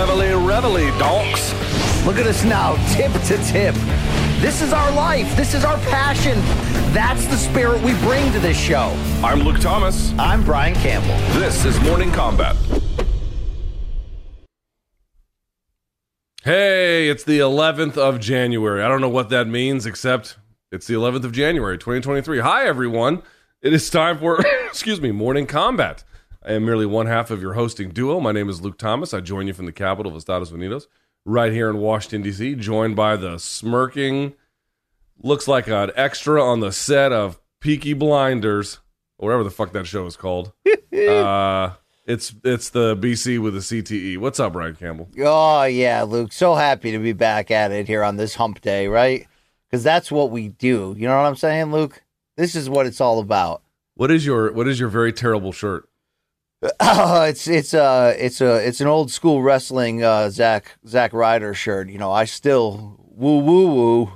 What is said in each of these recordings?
Reveille, reveille, donks. Look at us now, tip to tip. This is our life. This is our passion. That's the spirit we bring to this show. I'm Luke Thomas. I'm Brian Campbell. This is Morning Combat. Hey, it's the 11th of January. I don't know what that means, except it's the 11th of January, 2023. Hi, everyone. It is time for, excuse me, Morning Combat. I am merely one half of your hosting duo. My name is Luke Thomas. I join you from the capital of Estados Unidos, right here in Washington, D.C., joined by the smirking, looks like an extra on the set of Peaky Blinders, or whatever the fuck that show is called. uh, it's it's the BC with the CTE. What's up, Brian Campbell? Oh, yeah, Luke. So happy to be back at it here on this hump day, right? Because that's what we do. You know what I'm saying, Luke? This is what it's all about. What is your what is your very terrible shirt? Oh, it's it's uh it's a it's an old school wrestling uh Zack Zack Ryder shirt. You know, I still woo woo woo.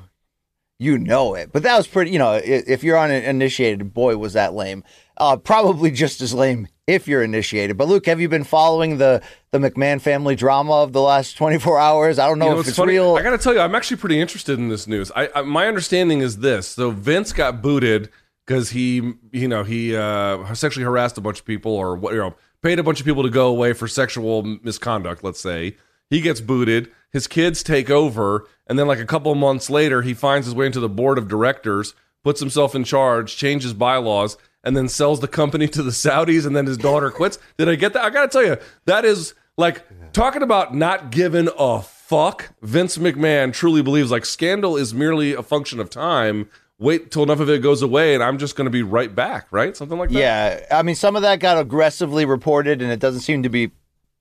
You know it, but that was pretty. You know, if you're uninitiated, boy, was that lame. Uh, probably just as lame if you're initiated. But Luke, have you been following the the McMahon family drama of the last 24 hours? I don't know, You know, if it's funny. real. I got to tell you, I'm actually pretty interested in this news. I, I my understanding is this: so Vince got booted because he, you know, he uh, sexually harassed a bunch of people, or what, you know, paid a bunch of people to go away for sexual misconduct. Let's say he gets booted. His kids take over, and then like a couple months later, he finds his way into the board of directors, puts himself in charge, changes bylaws, and then sells the company to the Saudis, and then his daughter quits. Did I get that? I got to tell you, that is like talking about not giving a fuck. Vince McMahon truly believes like scandal is merely a function of time. Wait till enough of it goes away, and I'm just going to be right back, right? Something like that. Yeah, I mean, some of that got aggressively reported, and it doesn't seem to be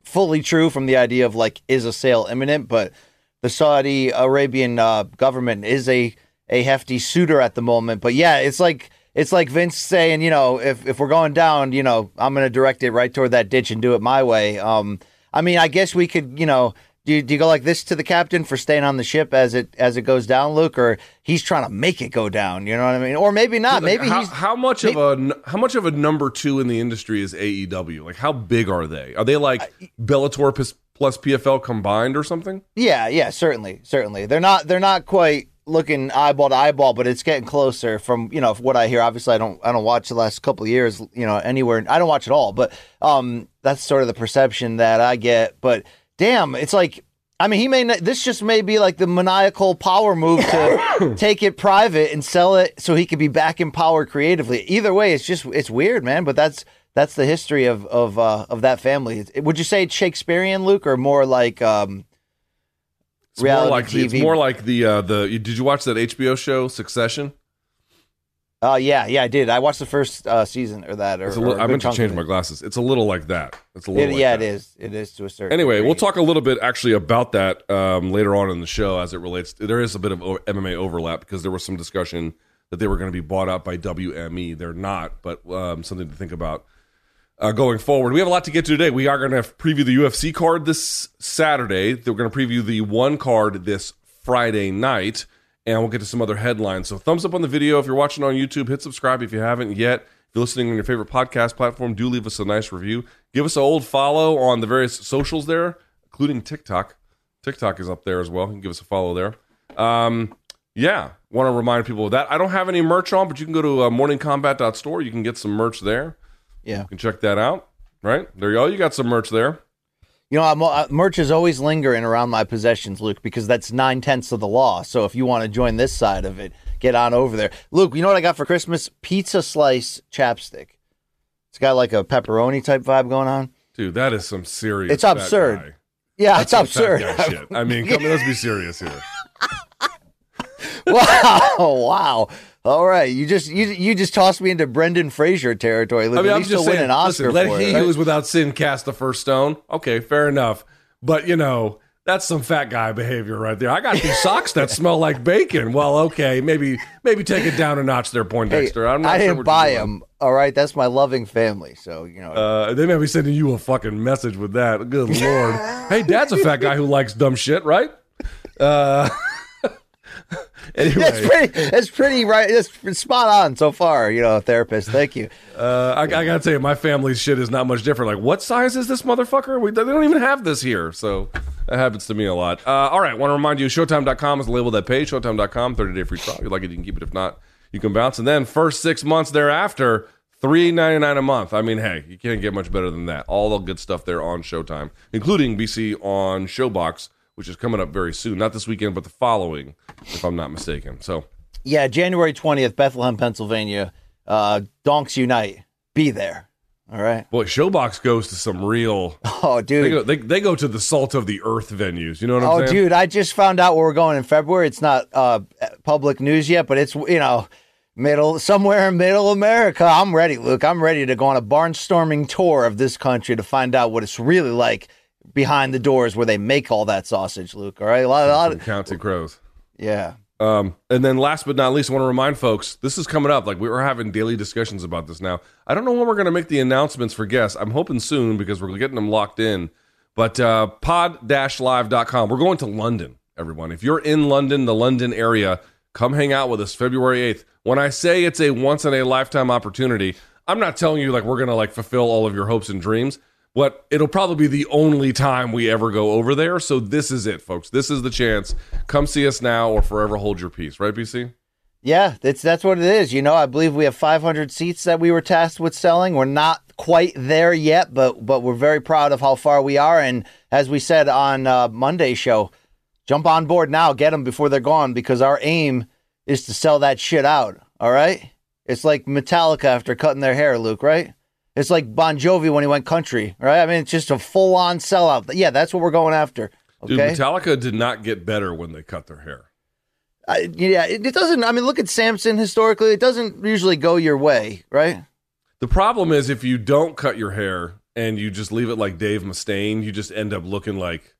fully true from the idea of like, is a sale imminent? But the Saudi Arabian uh, government is a a hefty suitor at the moment. But yeah, it's like it's like Vince saying, you know, if if we're going down, you know, I'm going to direct it right toward that ditch and do it my way. Um, I mean, I guess we could, you know. Do you, do you go like this to the captain for staying on the ship as it as it goes down, Luke, or he's trying to make it go down? You know what I mean? Or maybe not. Like, maybe how, he's how much of a how much of a number two in the industry is AEW? Like how big are they? Are they like Bellator plus- plus PFL combined or something? Yeah, yeah, certainly, certainly. They're not they're not quite looking eyeball to eyeball, but it's getting closer from you know what I hear. Obviously, I don't I don't watch the last couple of years, you know, anywhere. I don't watch it all, but um, that's sort of the perception that I get. But damn, it's like. I mean, he may. Not, this just may be like the maniacal power move to take it private and sell it so he could be back in power creatively. Either way, it's just it's weird, man. But that's that's the history of of uh, of that family. Would you say it's Shakespearean, Luke, or more like um, It's more Reality like the, it's TV. more like the uh, the. Did you watch that HBO show Succession? Oh yeah, yeah, I did. I watched the first uh, season or that. Or, It's a or I meant to change my glasses. It's a little like that. It's a little. It- like yeah, that. it is. It is to a certain. Anyway, degree. we'll talk a little bit actually about that um, later on in the show as it relates. there is a bit of o- MMA overlap because there was some discussion that they were going to be bought out by WME. They're not, but um, something to think about uh, going forward. We have a lot to get to today. We are going to preview the UFC card this Saturday. We're going to preview the one card this Friday night, and we'll get to some other headlines. So, thumbs up on the video if you're watching on YouTube. Hit subscribe if you haven't yet. If you're listening on your favorite podcast platform, do leave us a nice review. Give us an old follow on the various socials there, including TikTok. TikTok is up there as well. You can give us a follow there. Um, yeah, want to remind people of that. I don't have any merch on, but you can go to uh, morningcombat.store. You can get some merch there. yeah. You can check that out. Right there, you go. You got some merch there. You know, I'm, uh, merch is always lingering around my possessions, Luke, because that's nine tenths of the law. So if you want to join this side of it, get on over there. Luke, you know what I got for Christmas? Pizza slice chapstick. It's got like a pepperoni type vibe going on. Dude, that is some serious. It's absurd. Yeah, That's it's absurd. shit. I mean, come on, let's be serious here. wow, wow. All right, you just you you just tossed me into Brendan Fraser territory. Look, I mean, at I'm least just win saying. an Oscar listen, let he it. who is without sin cast the first stone. Okay, fair enough. But you know, that's some fat guy behavior right there. I got these socks that smell like bacon. Well, okay, maybe maybe take it down a notch there, Hey, Poindexter. I'm not I sure didn't buy them. All right, that's my loving family. So you know, Uh, they may be sending you a fucking message with that. Good lord. hey, Dad's a fat guy who likes dumb shit, right? Uh, that's pretty. That's pretty right. That's spot on so far. You know, therapist. Thank you. uh, I, I gotta tell you, my family's shit is not much different. Like, what size is this motherfucker? We, they don't even have this here, so that happens to me a lot. Uh, all right, want to remind you, Showtime.com is the label that pays. Showtime.com, thirty day free trial. If you like it, you can keep it. If not, you can bounce. And then first six months thereafter, three ninety nine a month. I mean, hey, you can't get much better than that. All the good stuff there on Showtime, including BC on ShoBox, which is coming up very soon. Not this weekend, but the following, if I'm not mistaken. So. Yeah, January twentieth, Bethlehem, Pennsylvania. Uh, Donks Unite. Be there. All right. Boy, ShoBox goes to some real. Oh, They dude. go, they, they go to the salt of the earth venues. You know what I'm Oh, saying? Oh, dude, I just found out where we're going in February. It's not uh, public news yet, but it's you know middle somewhere in middle America. I'm ready, Luke. I'm ready to go on a barnstorming tour of this country to find out what it's really like behind the doors where they make all that sausage, Luke. All right, a lot, a lot of, Counting crows. yeah. Um, and then last but not least, I want to remind folks this is coming up. Like we were having daily discussions about this now. I don't know when we're going to make the announcements for guests. I'm hoping soon because we're getting them locked in. But uh, pod-live.com. We're going to London, everyone. If you're in London, the London area, come hang out with us February 8th. When I say it's a once in a lifetime opportunity, I'm not telling you like we're going to like fulfill all of your hopes and dreams. What it'll probably be the only time we ever go over there. So this is it, folks. This is the chance. Come see us now or forever hold your peace, right, BC? Yeah, that's that's what it is. You know, I believe we have 500 seats that we were tasked with selling. We're not quite there yet, but but we're very proud of how far we are. And as we said on uh, Monday's show, jump on board now, get them before they're gone, because our aim is to sell that shit out. All right, it's like Metallica after cutting their hair, Luke. Right? It's like Bon Jovi when he went country. Right? I mean, it's just a full on sellout. Yeah, that's what we're going after. Dude, Metallica did not get better when they cut their hair. I, yeah, it, it doesn't. I mean, look at Samson historically. It doesn't usually go your way, right? The problem is if you don't cut your hair and you just leave it like Dave Mustaine, you just end up looking like,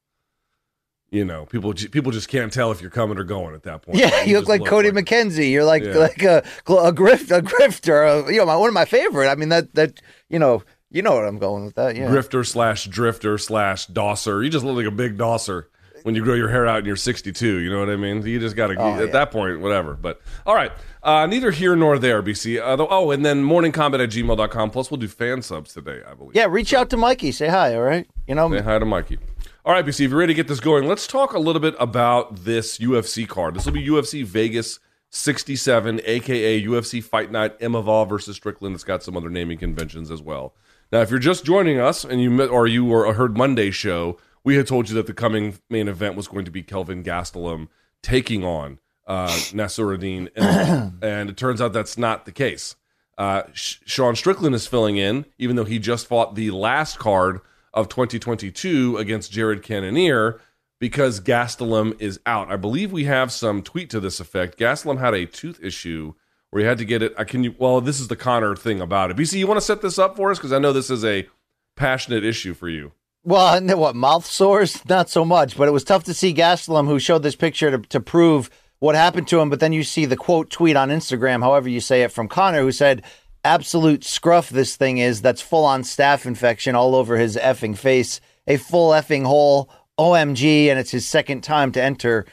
you know, people people just can't tell if you're coming or going at that point. Yeah, you look just like Cody McKenzie. You're like Yeah. like a a grift a grifter. A, you know, my, one of my favorite. I mean that that you know you know what I'm going with that. Yeah. Grifter slash drifter slash dosser. You just look like a big dosser when you grow your hair out and you're 62. You know what I mean? You just got to, Oh, at yeah. that point, whatever. But all right. Uh, neither here nor there, BC. Uh, oh, and then morningcombat at gmail.com. Plus, we'll do fan subs today, I believe. Yeah, reach out to Mikey. Say hi. All right. You know. Say hi to Mikey. All right, BC, if you're ready to get this going, let's talk a little bit about this UFC card. This will be UFC Vegas 67, aka UFC Fight Night Imavov versus Strickland. It's got some other naming conventions as well. Now, if you're just joining us and you met, or you were heard Monday's show, we had told you that the coming main event was going to be Kelvin Gastelum taking on uh, Nassourdine Imavov, and it turns out that's not the case. Uh, Sean Strickland is filling in, even though he just fought the last card of 2022 against Jared Cannonier because Gastelum is out. I believe we have some tweet to this effect. Gastelum had a tooth issue where he had to get it. I can you. Well, this is the Connor thing about it. BC, you want to set this up for us because I know this is a passionate issue for you. Well, and what? Mouth sores? Not so much, but it was tough to see Gastelum, who showed this picture to, to prove what happened to him. But then you see the quote tweet on Instagram, however you say it, from Conor, who said, "Absolute scruff. This thing is. That's full on staph infection all over his effing face. A full effing hole. OMG! And it's his second time to enter."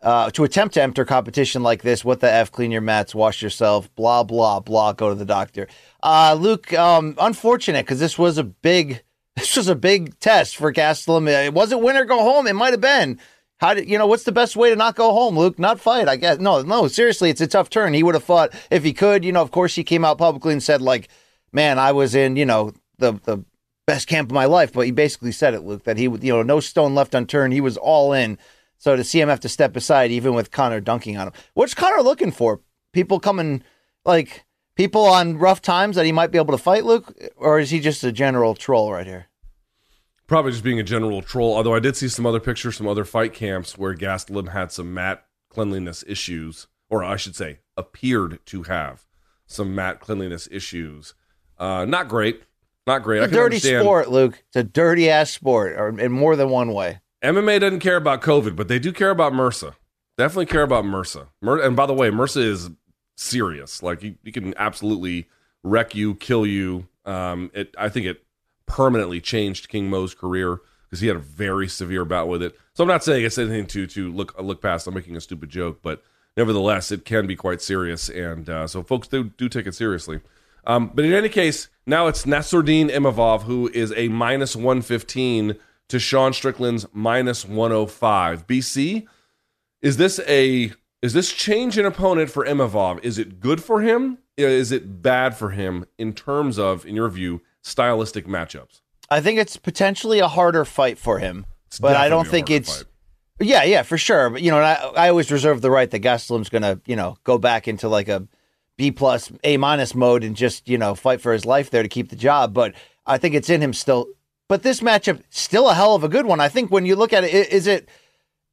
Uh, to attempt to enter competition like this, what the f? Clean your mats, wash yourself, blah blah blah. Go to the doctor. Uh, Luke, um, unfortunate because this was a big, this was a big test for Gastelum. It wasn't win or go home. It might have been. How did you know? What's the best way to not go home, Luke? Not fight, I guess. No, no. Seriously, it's a tough turn. He would have fought if he could. You know, of course, he came out publicly and said like, "Man, I was in you know the the best camp of my life." But he basically said it, Luke, that he would you know no stone left unturned. He was all in. So to see him have to step aside, even with Conor dunking on him, what's Conor looking for? People coming like people on rough times that he might be able to fight, Luke, or is he just a general troll right here? Probably just being a general troll. Although I did see some other pictures, some other fight camps where Gastelum had some mat cleanliness issues, or I should say, appeared to have some mat cleanliness issues. Uh, not great, not great. It's a dirty understand- sport, Luke. It's a dirty ass sport, or in more than one way. MMA doesn't care about COVID, but they do care about MRSA. Definitely care about MRSA. Mer- and by the way, MRSA is serious. Like you, you can absolutely wreck you, kill you. Um, it, I think it permanently changed King Mo's career because he had a very severe bout with it. So I'm not saying it's anything to to look look past. I'm making a stupid joke, but nevertheless, it can be quite serious. And uh, so folks do do take it seriously. Um, but in any case, now it's Nassourdine Imavov who is a minus 115 to Sean Strickland's minus 105. BC, is this a is this change in opponent for Imavov? Is it good for him? Is it bad for him in terms of, in your view, stylistic matchups? I think it's potentially a harder fight for him, but I don't think it's. fight. Yeah, yeah, for sure. But you know, and I, I always reserve the right that Gastelum's going to, you know, go back into like a B plus, A minus mode and just, you know, fight for his life there to keep the job. But I think it's in him still. But this matchup still a hell of a good one. I think when you look at it, is it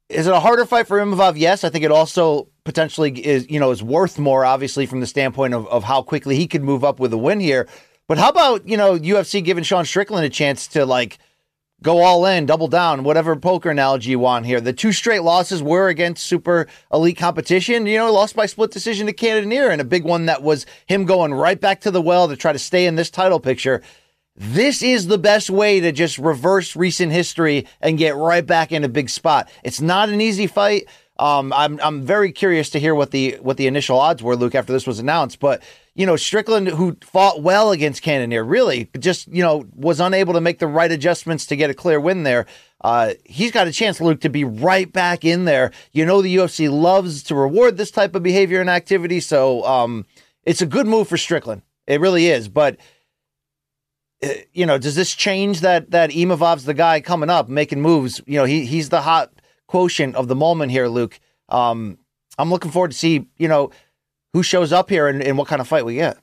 is it a harder fight for Imavov? Yes, I think it also potentially is, you know, is worth more, obviously, from the standpoint of, of how quickly he could move up with a win here. But how about, you know, UFC giving Sean Strickland a chance to like go all in, double down, whatever poker analogy you want here. The two straight losses were against super elite competition. You know, lost by split decision to Cannonier, and a big one that was him going right back to the well to try to stay in this title picture. This is the best way to just reverse recent history and get right back in a big spot. It's not an easy fight. Um, I'm I'm very curious to hear what the what the initial odds were, Luke, after this was announced. But you know, Strickland, who fought well against Cannonier, really just you know was unable to make the right adjustments to get a clear win there. Uh, he's got a chance, Luke, to be right back in there. You know, the UFC loves to reward this type of behavior and activity, so um, it's a good move for Strickland. It really is, but uh, you know, does this change that that Imavov's the guy coming up making moves? You know, he he's the hot quotient of the moment here, Luke. Um, I'm looking forward to see you know who shows up here and, and what kind of fight we get.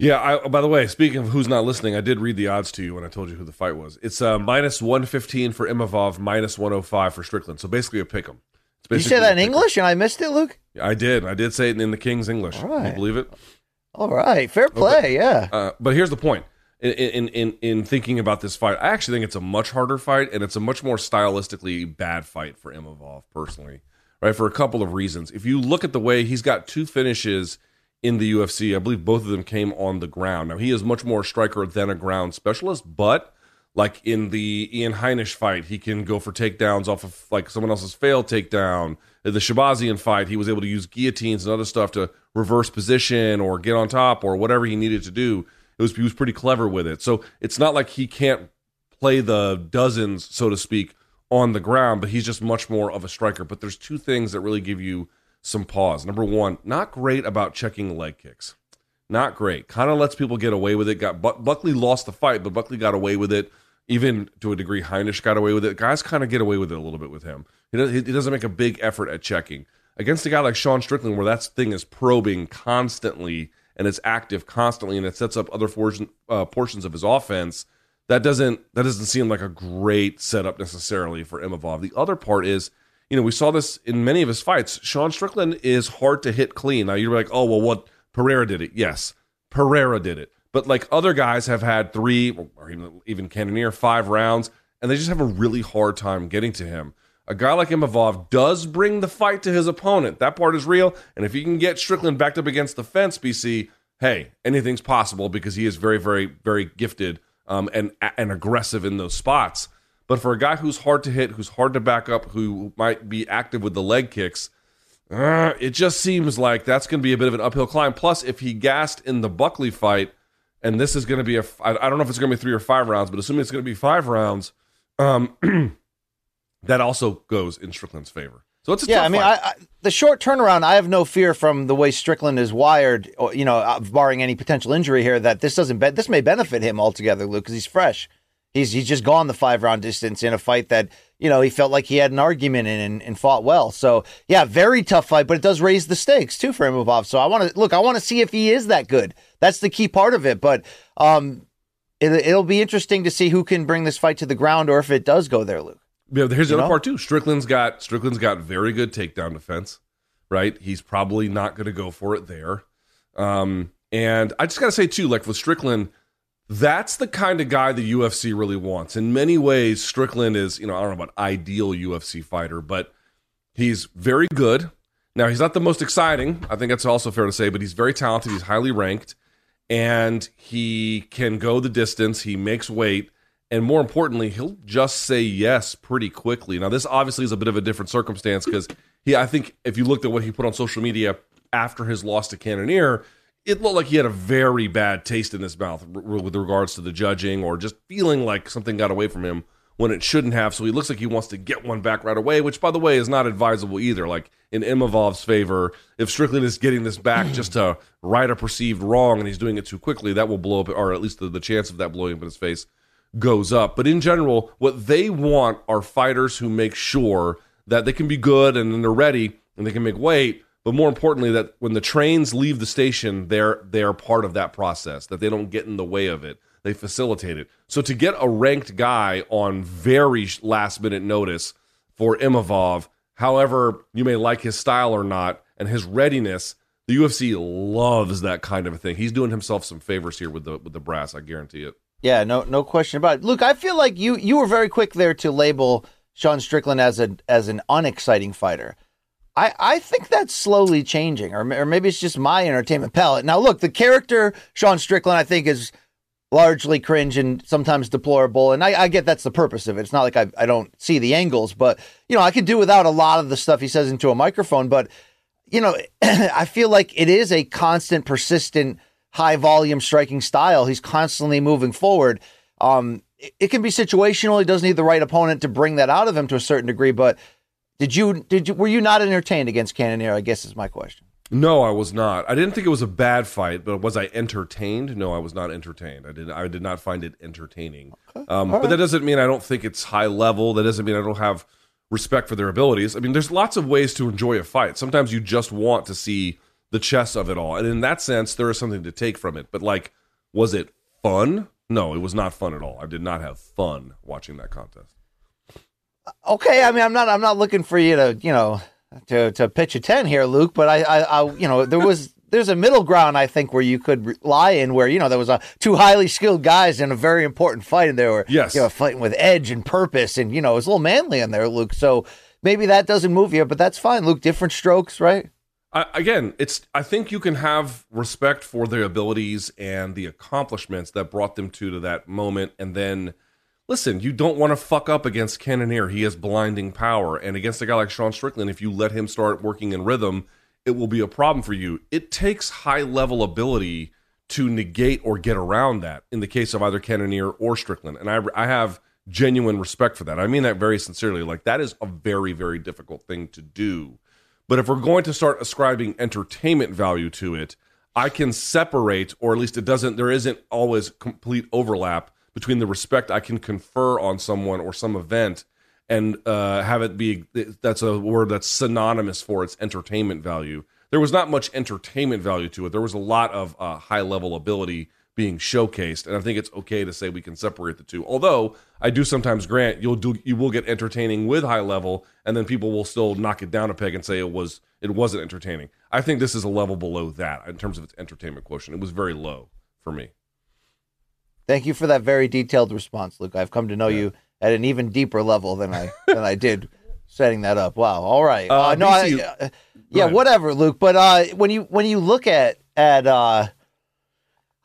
Yeah. I, by the way, speaking of who's not listening, I did read the odds to you when I told you who the fight was. It's uh, minus one fifteen for Imavov, minus one hundred five for Strickland. So basically a pick 'em. You say that in. English and I missed it, Luke? Yeah, I did. I did say it in the King's English. All Can you believe it? All right, fair play. Yeah. Uh, but here's the point. In, in in in thinking about this fight, I actually think it's a much harder fight, and it's a much more stylistically bad fight for Imavov personally, right? For a couple of reasons. If you look at the way he's got two finishes in the UFC, I believe both of them came on the ground. Now he is much more a striker than a ground specialist, but like in the Ian Heinisch fight, he can go for takedowns off of like someone else's failed takedown. In The Shahbazyan fight, he was able to use guillotines and other stuff to reverse position or get on top or whatever he needed to do. It was he was pretty clever with it. So it's not like he can't play the dozens, so to speak, on the ground, but he's just much more of a striker. But there's two things that really give you some pause. Number one, not great about checking leg kicks. Not great. Kind of lets people get away with it. Got Buck, Buckley lost the fight, but Buckley got away with it. Even to a degree, Heinisch got away with it. Guys kind of get away with it a little bit with him. He, does, he doesn't make a big effort at checking against a guy like Sean Strickland, where that thing is probing constantly and it's active constantly, and it sets up other uh, portions of his offense. That doesn't that doesn't seem like a great setup necessarily for Imavov. The other part is, you know, we saw this in many of his fights. Sean Strickland is hard to hit clean. Now you're like, oh well, what Pereira did it? Yes, Pereira did it. But like other guys have had three or even even Cannonier five rounds, and they just have a really hard time getting to him. A guy like Imavov does bring the fight to his opponent. That part is real. And if you can get Strickland backed up against the fence, BC, hey, anything's possible because he is very, very, very gifted um, and and aggressive in those spots. But for a guy who's hard to hit, who's hard to back up, who might be active with the leg kicks, uh, it just seems like that's going to be a bit of an uphill climb. Plus, if he gassed in the Buckley fight, and this is going to be a, I don't know if it's going to be three or five rounds, but assuming it's going to be five rounds, um, that also goes in Strickland's favor. So it's a Yeah, tough I mean. I, I, the short turnaround, I have no fear from the way Strickland is wired, or, you know, uh, barring any potential injury here, that this doesn't, be- this may benefit him altogether, Luke, because he's fresh. He's he's just gone the five round distance in a fight that you know he felt like he had an argument in and, and fought well. So yeah, very tough fight, but it does raise the stakes too for Imavov. So I want to look, I want to see if he is that good. That's the key part of it. But um, it, it'll be interesting to see who can bring this fight to the ground, or if it does go there, Luke. Yeah, here's the You other know? part too. Strickland's got Strickland's got very good takedown defense. right? He's probably not going to go for it there. Um, and I just got to say, too, like with Strickland, that's the kind of guy the UFC really wants. In many ways, Strickland is, you know, I don't know about ideal UFC fighter, but he's very good. Now, he's not the most exciting. I think that's also fair to say, but he's very talented. He's highly ranked and he can go the distance. He makes weight. And more importantly, he'll just say yes pretty quickly. Now, this obviously is a bit of a different circumstance because he, I think, if you looked at what he put on social media after his loss to Cannonier, it looked like he had a very bad taste in his mouth with regards to the judging or just feeling like something got away from him when it shouldn't have. So he looks like he wants to get one back right away, which, by the way, is not advisable either. Like in Imavov's favor, if Strickland is getting this back just to right a perceived wrong and he's doing it too quickly, that will blow up, or at least the, the chance of that blowing up in his face goes up. But in general, what they want are fighters who make sure that they can be good and then they're ready and they can make weight. But more importantly, that when the trains leave the station, they're they're part of that process. That they don't get in the way of it they facilitate it. So to get a ranked guy on very last minute notice for Imavov, however you may like his style or not, and his readiness, the UFC loves that kind of a thing. He's doing himself some favors here with the with the brass. I guarantee it. Yeah, no, no question about it. Luke, I feel like you you were very quick there to label Sean Strickland as a as an unexciting fighter. I, I think that's slowly changing, or, or maybe it's just my entertainment palette. Now, look, the character Sean Strickland, I think, is largely cringe and sometimes deplorable. And I, I, get that's the purpose of it. It's not like I, I don't see the angles, but you know, I could do without a lot of the stuff he says into a microphone. But you know, I feel like it is a constant, persistent, high volume striking style. He's constantly moving forward. Um, it, it can be situational. He does need the right opponent to bring that out of him to a certain degree. But did you did you were you not entertained against Cannonier? I guess is my question. No, I was not. I didn't think it was a bad fight, but was I entertained? No, I was not entertained. I did. I did not find it entertaining. Okay. Um, but that doesn't mean I don't think it's high level. That doesn't mean I don't have respect for their abilities. I mean, there's lots of ways to enjoy a fight. Sometimes you just want to see the chess of it all, and in that sense, there is something to take from it. But like, was it fun? No, it was not fun at all. I did not have fun watching that contest. Okay, I mean, I'm not. I'm not looking for you to, you know to to pitch a ten here, Luke. But I, I, I you know, there was there's a middle ground I think where you could lie in, where you know there was a two highly skilled guys in a very important fight, and they were yes, you know, fighting with edge and purpose, and you know it was a little manly in there, Luke. So maybe that doesn't move you, but that's fine, Luke. Different strokes, right? I, again, it's I think you can have respect for their abilities and the accomplishments that brought them to to that moment, and then listen, you don't want to fuck up against Cannonier. He has blinding power. And against a guy like Sean Strickland, if you let him start working in rhythm, it will be a problem for you. It takes high level ability to negate or get around that in the case of either Cannonier or Strickland. And I, I have genuine respect for that. I mean that very sincerely. Like, that is a very, very difficult thing to do. But if we're going to start ascribing entertainment value to it, I can separate, or at least it doesn't, there isn't always complete overlap between the respect I can confer on someone or some event and uh, have it be that's a word that's synonymous for its entertainment value. There was not much entertainment value to it. There was a lot of uh, high level ability being showcased, and I think it's okay to say we can separate the two. Although I do sometimes grant you'll do you will get entertaining with high level, and then people will still knock it down a peg and say it was it wasn't entertaining. I think this is a level below that in terms of its entertainment quotient. It was very low for me. Thank you for that very detailed response, Luke. I've come to know yeah. you at an even deeper level than I than I did setting that up. Wow. All right. Uh, uh, no, I, uh, yeah, whatever, Luke. But uh, when you when you look at at uh,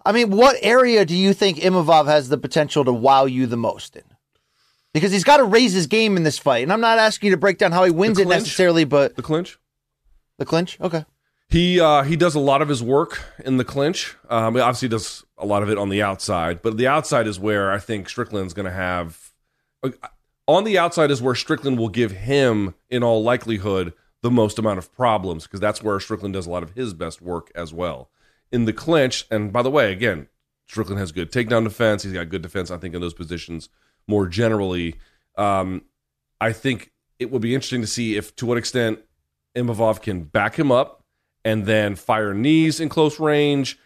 I mean, what area do you think Imavov has the potential to wow you the most in? Because he's got to raise his game in this fight, and I'm not asking you to break down how he wins it necessarily, but the clinch, the clinch, okay. He uh, he does a lot of his work in the clinch. Um, he obviously does a lot of it on the outside, but the outside is where I think Strickland's going to have. Uh, on the outside is where Strickland will give him, in all likelihood, the most amount of problems because that's where Strickland does a lot of his best work as well. In the clinch, and by the way, again, Strickland has good takedown defense. He's got good defense, I think, in those positions more generally. Um, I think it will be interesting to see if, to what extent, Imavov can back him up and then fire knees in close range.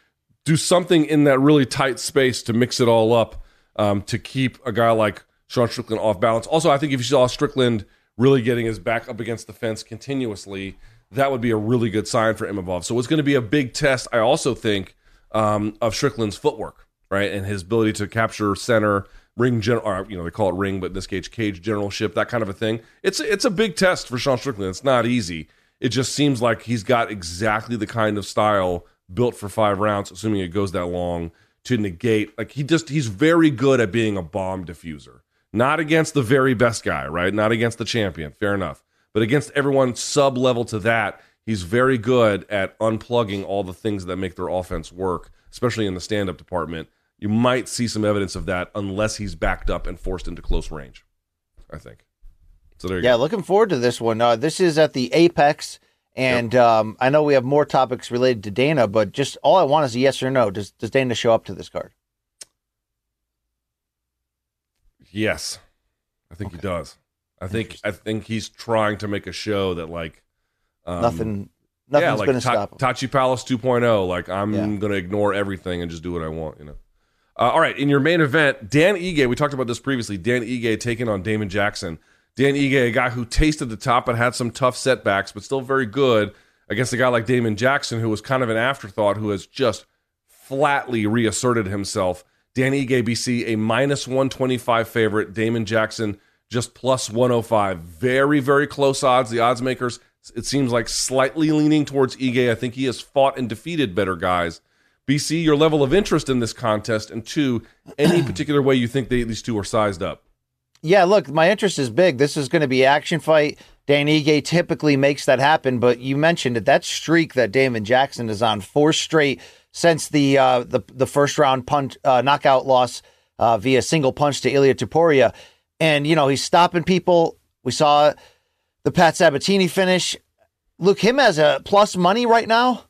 Do something in that really tight space to mix it all up um, to keep a guy like Sean Strickland off balance. Also, I think if you saw Strickland really getting his back up against the fence continuously, that would be a really good sign for Imavov. So it's going to be a big test. I also think um, of Strickland's footwork, right, and his ability to capture center, ring general, you know they call it ring, but in this case cage generalship, that kind of a thing. It's it's a big test for Sean Strickland. It's not easy. It just seems like he's got exactly the kind of style built for five rounds, assuming it goes that long to negate. Like he just he's very good at being a bomb diffuser. Not against the very best guy, right? Not against the champion. Fair enough. But against everyone sub level to that, he's very good at unplugging all the things that make their offense work, especially in the stand up department. You might see some evidence of that unless he's backed up and forced into close range, I think. So there you go. Yeah, go. looking forward to this one. Uh, this is at the Apex, and um, I know we have more topics related to Dana, but just all I want is a yes or no. Does does Dana show up to this card? Yes. I think he does. I think I think he's trying to make a show that like um, Nothing, nothing's yeah, like going to Ta- stop him. Tachi Palace 2.0. Like I'm Yeah. going to ignore everything and just do what I want. You know. Uh, all right, in your main event, Dan Ige. We talked about this previously. Dan Ige taking on Damon Jackson. Dan Ige, a guy who tasted the top and had some tough setbacks, but still very good against a guy like Damon Jackson, who was kind of an afterthought, who has just flatly reasserted himself. Dan Ige, BC, a minus 125 favorite. Damon Jackson, just plus 105. Very, very close odds. The odds makers, it seems like slightly leaning towards Ige. I think he has fought and defeated better guys. BC, your level of interest in this contest, and two, any particular way you think they, these two are sized up. Yeah, look, my interest is big. This is going to be action fight. Dan Ige typically makes that happen, but you mentioned it. That streak that Damon Jackson is on, four straight since the uh, the the first round punch uh, knockout loss uh, via single punch to Ilia Topuria, and you know he's stopping people. We saw the Pat Sabatini finish. Look, him as a plus money right now.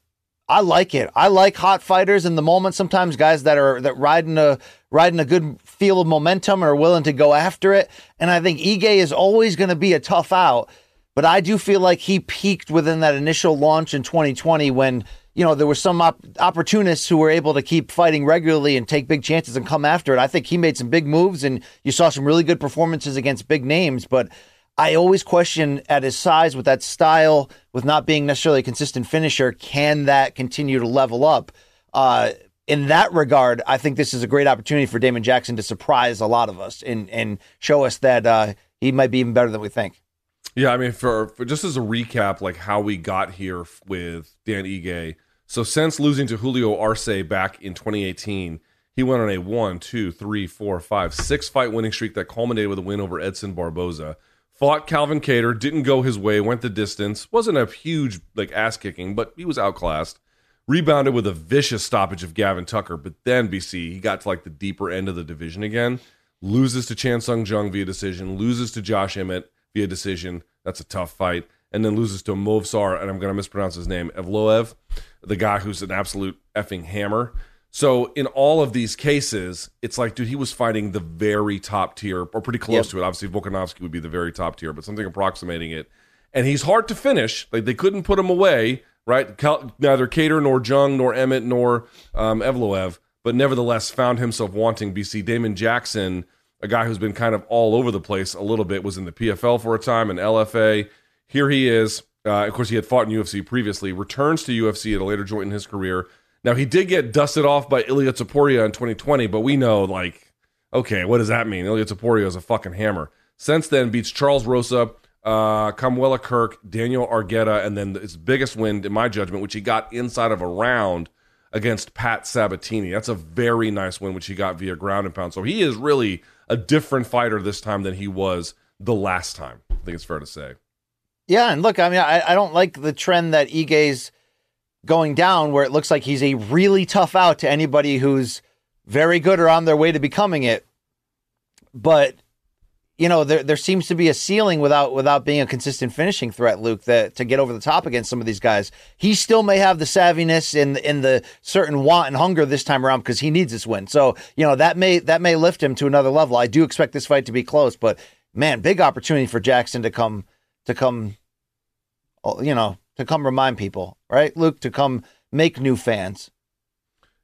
I like it. I like hot fighters in the moment. Sometimes guys that are that riding a riding a good feel of momentum are willing to go after it. And I think Ige is always going to be a tough out. But I do feel like he peaked within that initial launch in 2020 when you know there were some op- opportunists who were able to keep fighting regularly and take big chances and come after it. I think he made some big moves and you saw some really good performances against big names. But I always question at his size with that style, with not being necessarily a consistent finisher, can that continue to level up? Uh, in that regard, I think this is a great opportunity for Damon Jackson to surprise a lot of us and and show us that uh, he might be even better than we think. Yeah, I mean, for, for just as a recap, like how we got here with Dan Ige. So since losing to Julio Arce back in 2018, he went on a one, two, three, four, five, six fight winning streak that culminated with a win over Edson Barboza. Fought Calvin Kattar, didn't go his way, went the distance. wasn't a huge like ass kicking, but he was outclassed. Rebounded with a vicious stoppage of Gavin Tucker, but then BC he got to like the deeper end of the division again. Loses to Chan Sung Jung via decision. Loses to Josh Emmett via decision. That's a tough fight. And then loses to Movsar, and I'm to mispronounce his name, Evloev, the guy who's an absolute effing hammer. So in all of these cases, it's like, dude, he was fighting the very top tier, or pretty close Yep. to it. Obviously, Volkanovski would be the very top tier, but something approximating it. And he's hard to finish. Like they couldn't put him away, right? Cal- Neither Kattar nor Jung nor Emmett nor um, Evloev, but nevertheless found himself wanting BC. Damon Jackson, a guy who's been kind of all over the place a little bit, was in the PFL for a time and LFA. Here he is. Uh, of course, he had fought in UFC previously. Returns to UFC at a later joint in his career. Now he did get dusted off by Ilia Topuria in 2020, but we know like, okay, what does that mean? Ilia Topuria is a fucking hammer. Since then, beats Charles Rosa, uh, Kamuela Kirk, Daniel Argueta, and then his biggest win, in my judgment, which he got inside of a round against Pat Sabatini. That's a very nice win, which he got via ground and pound. So he is really a different fighter this time than he was the last time. I think it's fair to say. Yeah, and look, I mean, I, I don't like the trend that Ige's going down, where it looks like he's a really tough out to anybody who's very good or on their way to becoming it. But you know, there there seems to be a ceiling without without being a consistent finishing threat, Luke, that to get over the top against some of these guys. He still may have the savviness and in the certain want and hunger this time around because he needs this win. So you know that may that may lift him to another level. I do expect this fight to be close, but man, big opportunity for Jackson to come to come, oh, you know, to come remind people, right, Luke, to come make new fans.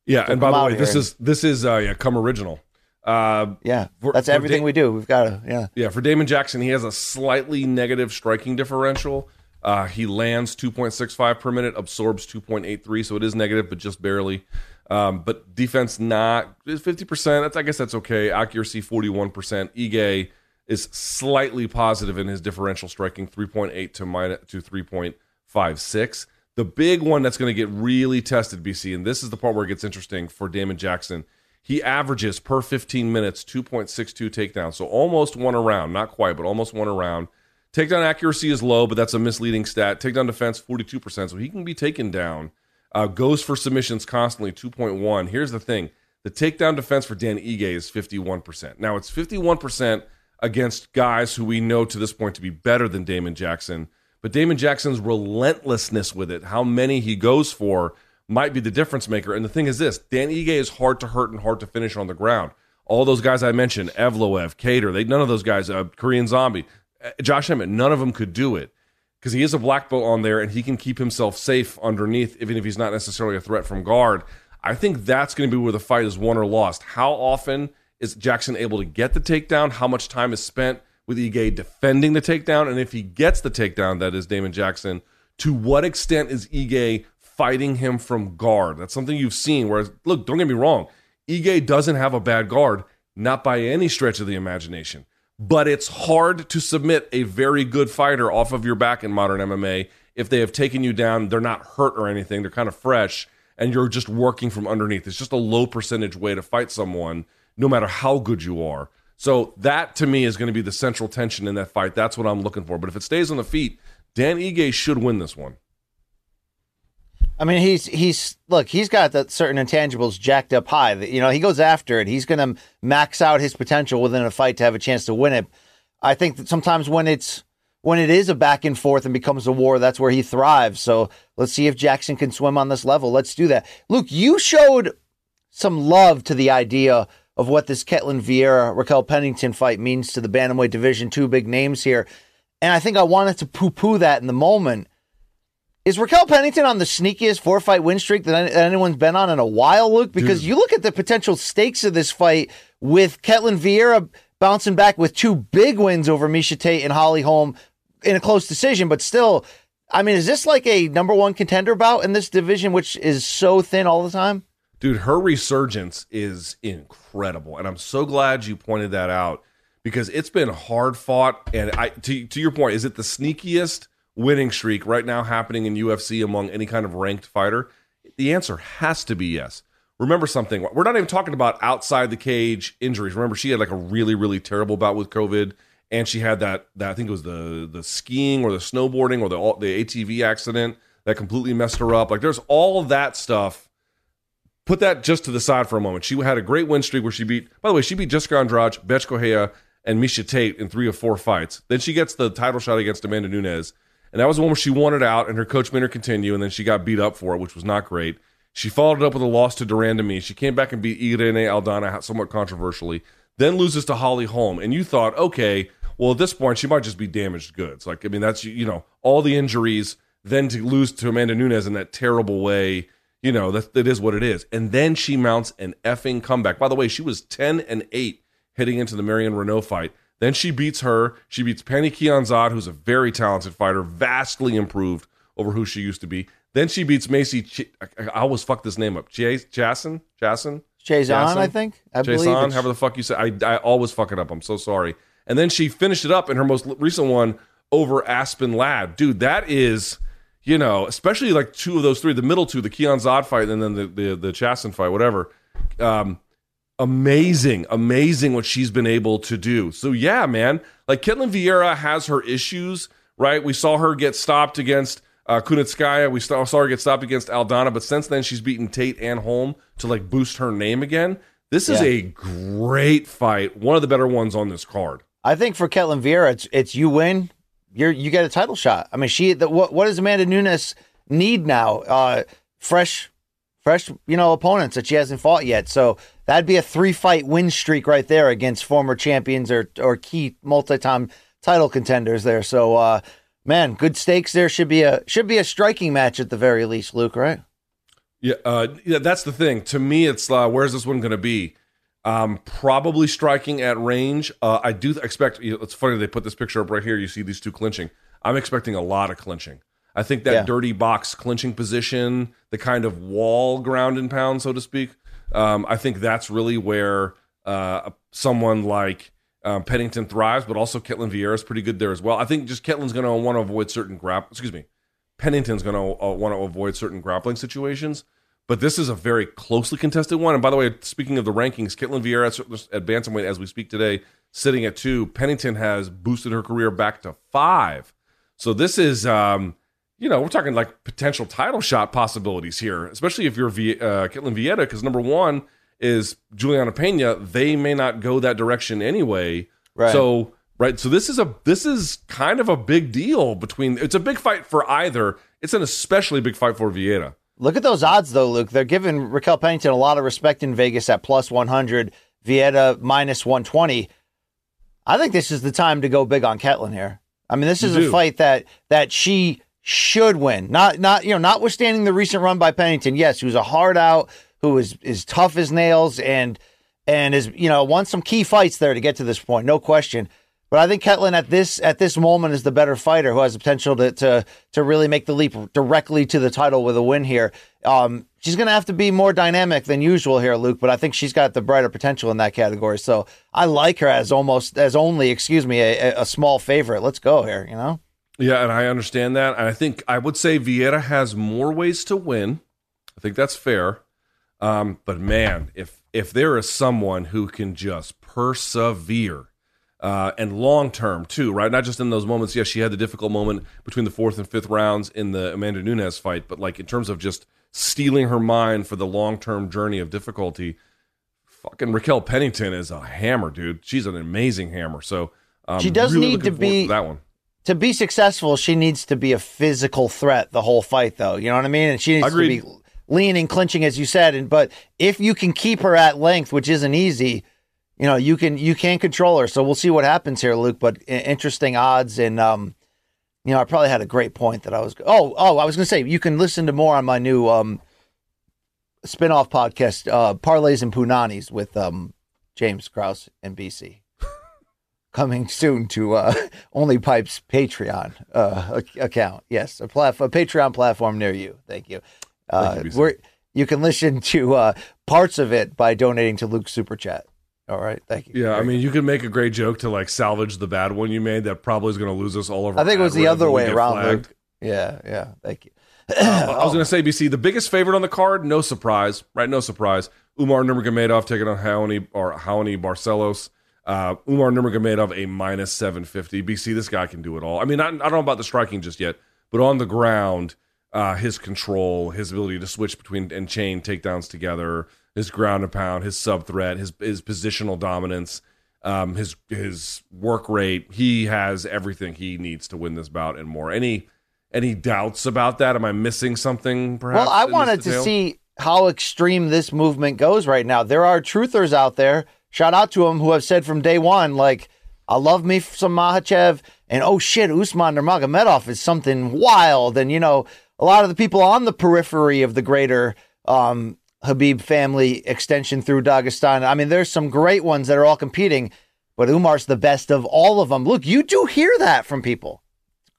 Yeah, and by the way, this and- is this is uh, yeah, come original. Uh, Yeah, For- that's for everything Da- we do. We've got to, yeah. Yeah, for Damon Jackson, he has a slightly negative striking differential. Uh, he lands 2.65 per minute, absorbs 2.83, so it is negative, but just barely. Um, but defense not 50%. That's I guess that's okay. Accuracy 41%. Ige is slightly positive in his differential striking, 3.8 to minus to 3.56. The big one that's going to get really tested, BC, and this is the part where it gets interesting for Damon Jackson. He averages per 15 minutes 2.62 takedowns, so almost one around, not quite, but almost one around. Takedown accuracy is low, but that's a misleading stat. Takedown defense 42%, so he can be taken down. Uh, goes for submissions constantly 2.1. Here's the thing: the takedown defense for Dan Ige is 51%. Now it's 51% against guys who we know to this point to be better than Damon Jackson. But Damon Jackson's relentlessness with it, how many he goes for, might be the difference maker. And the thing is this Dan Ige is hard to hurt and hard to finish on the ground. All those guys I mentioned, Evloev, Kattar, they none of those guys, uh, Korean Zombie, uh, Josh Emmett, none of them could do it because he is a black belt on there and he can keep himself safe underneath, even if he's not necessarily a threat from guard. I think that's going to be where the fight is won or lost. How often is Jackson able to get the takedown? How much time is spent with Ige defending the takedown? And if he gets the takedown, that is Damon Jackson, to what extent is Ige fighting him from guard? That's something you've seen. Whereas, look, don't get me wrong, Ige doesn't have a bad guard, not by any stretch of the imagination but it's hard to submit a very good fighter off of your back in modern MMA if they have taken you down, they're not hurt or anything, they're kind of fresh, and you're just working from underneath. It's just a low percentage way to fight someone, no matter how good you are. So that to me is going to be the central tension in that fight. That's what I'm looking for. But if it stays on the feet, Dan Ige should win this one. I mean, he's he's look, he's got that certain intangibles jacked up high. That, You know, he goes after it. He's going to max out his potential within a fight to have a chance to win it. I think that sometimes when it's when it is a back and forth and becomes a war, that's where he thrives. So let's see if Jackson can swim on this level. Let's do that. Luke, you showed some love to the idea of what this Ketlen Vieira Raquel Pennington fight means to the bantamweight division. Two big names here, and I think I wanted to poo poo that in the moment. Is Raquel Pennington on the sneakiest four fight win streak that anyone's been on in a while, Luke? Because Dude. you look at the potential stakes of this fight with Ketlen Vieira bouncing back with two big wins over Miesha Tate and Holly Holm in a close decision, but still, I mean, is this like a number one contender bout in this division, which is so thin all the time? Dude, her resurgence is incredible. And I'm so glad you pointed that out because it's been hard fought. And I to, to your point, is it the sneakiest? winning streak right now happening in UFC among any kind of ranked fighter? The answer has to be yes. Remember something, we're not even talking about outside the cage injuries. Remember, she had like a really, really terrible bout with COVID, and she had that, that I think it was the the skiing or the snowboarding or the the ATV accident that completely messed her up. Like there's all that stuff. Put that just to the side for a moment. She had a great win streak where she beat, by the way, she beat Jessica Andrade, Bethe Correia, and Miesha Tate in three of four fights. Then she gets the title shot against Amanda Nunes. And that was the one where she wanted out and her coach made her continue, and then she got beat up for it, which was not great. She followed it up with a loss to de Randamie. She came back and beat Irene Aldana somewhat controversially, then loses to Holly Holm. And you thought, okay, well, at this point, she might just be damaged goods. Like, I mean, that's, you know, all the injuries, then to lose to Amanda Nunes in that terrible way, you know, that, that is what it is. And then she mounts an effing comeback. By the way, she was 10 and 8 heading into the Marion Reneau fight. Then she beats her. She beats Pannie Kianzad, who's a very talented fighter, vastly improved over who she used to be. Then she beats Macy. Ch- I, always fuck this name up. Ch- Chasen? Chasen? Chazon, I think. I Chazon, however the fuck you say. I, I always fuck it up. I'm so sorry. And then she finished it up in her most recent one over Aspen Ladd. Dude, that is, you know, especially like two of those three, the middle two, the Kianzad fight and then the the, the Chasen fight, whatever. Um, amazing, amazing what she's been able to do. So yeah, man, like Ketlen Vieira has her issues, right? We saw her get stopped against uh, Kunitskaya. We saw, saw her get stopped against Aldana, but since then she's beaten Tate and Holm to like boost her name again. This is yeah. a great fight, one of the better ones on this card. I think for Ketlen Vieira, it's it's you win, you're you get a title shot. I mean, she the, what what does Amanda Nunes need now? Uh, fresh fresh, you know, opponents that she hasn't fought yet. So that'd be a three fight win streak right there against former champions or or key multi time title contenders there. So uh man, good stakes there. Should be a should be a striking match at the very least, Luke, right? Yeah, uh yeah, that's the thing. To me, it's uh where's this one gonna be? Um, probably striking at range. Uh, I do expect. You know, it's funny they put this picture up right here. You see these two clinching. I'm expecting a lot of clinching. I think that Yeah. dirty box clinching position, the kind of wall ground and pound, so to speak, um, I think that's really where uh, someone like um, Pennington thrives, but also Ketlen Vieira is pretty good there as well. I think just Ketlen's going to want to avoid certain grap. Excuse me, Pennington's going to uh, want to avoid certain grappling situations. But this is a very closely contested one. And by the way, speaking of the rankings, Ketlen Vieira at, bantamweight as we speak today, sitting at two. Pennington has boosted her career back to five. So this is, um, you know, we're talking like potential title shot possibilities here, especially if you're v- uh, Ketlen Vieira, because number one is Juliana Pena. They may not go that direction anyway. Right. So right, so this is a this is kind of a big deal between. It's a big fight for either. It's an especially big fight for Vieira. Look at those odds, though, Luke. They're giving Raquel Pennington a lot of respect in Vegas at plus 100, Vieira minus 120. I think this is the time to go big on Ketlen here. I mean, this You is a do. fight that that she should win. Not not you know, notwithstanding the recent run by Pennington. Yes, who's a hard out, who is is tough as nails, and and is you know won some key fights there to get to this point, no question. But I think Ketlen at this at this moment is the better fighter who has the potential to to to really make the leap directly to the title with a win here. Um, she's going to have to be more dynamic than usual here, Luke. But I think she's got the brighter potential in that category. So I like her as almost as only, excuse me, a, a small favorite. Let's go here. You know. Yeah, and I understand that. And I think I would say Vieira has more ways to win. I think that's fair. Um, but man, if if there is someone who can just persevere uh, and long term too, right? Not just in those moments. Yes, she had the difficult moment between the fourth and fifth rounds in the Amanda Nunes fight, but like in terms of just steeling her mind for the long term journey of difficulty, fucking Raquel Pennington is a hammer, dude. She's an amazing hammer. So um, She does really need to be- that one. to be successful, she needs to be a physical threat the whole fight, though. You know what I mean? And she needs Agreed. to be leaning, clinching, as you said. And but if you can keep her at length, which isn't easy, you know you can you can control her. So we'll see what happens here, Luke. But interesting odds, and um, you know I probably had a great point that I was. Oh, oh, I was going to say you can listen to more on my new um spin-off podcast, uh, Parlays and Punanis with um James Krause and BC coming soon to uh, Only Pipes Patreon uh, account. Yes, a, plat- a Patreon platform near you. Thank you. Uh, Thank you, BC. where you can listen to uh, parts of it by donating to Luke's super chat. All right, thank you. Yeah, I mean, you could make a great joke to like salvage the bad one you made. That probably is going to lose us all over. I think it was the other way around. Luke. Yeah, yeah. Thank you. I was going to say, BC, the biggest favorite on the card, no surprise, right? No surprise. Umar Nurmagomedov taking on Haoni or Haoni Barcelos. Uh, Umar Nurmagomedov a minus seven fifty. BC, this guy can do it all. I mean, I, I don't know about the striking just yet, but on the ground, uh, his control, his ability to switch between and chain takedowns together, his ground and pound, his sub threat, his his positional dominance, um, his his work rate. He has everything he needs to win this bout and more. Any any doubts about that? Am I missing something? Perhaps. Well, I wanted to see how extreme this movement goes right now. There are truthers out there. Shout out to them who have said from day one, like, I love me some Makhachev, and oh shit, Usman Nurmagomedov is something wild. And you know, a lot of the people on the periphery of the greater um, Khabib family extension through Dagestan. I mean, there's some great ones that are all competing, but Umar's the best of all of them. Look, you do hear that from people,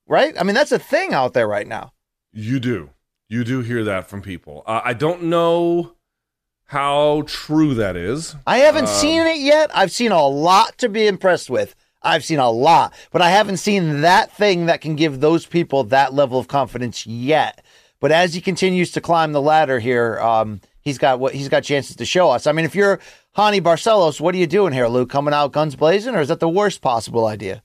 right? I mean, that's a thing out there right now. You do. You do hear that from people. Uh, I don't know how true that is. I haven't Um, seen it yet. I've seen a lot to be impressed with. I've seen a lot, but I haven't seen that thing that can give those people that level of confidence yet. But as he continues to climb the ladder here, um, he's got what he's got chances to show us. I mean, if you're Hani Barcelos, what are you doing here, Luke? Coming out guns blazing, or is that the worst possible idea?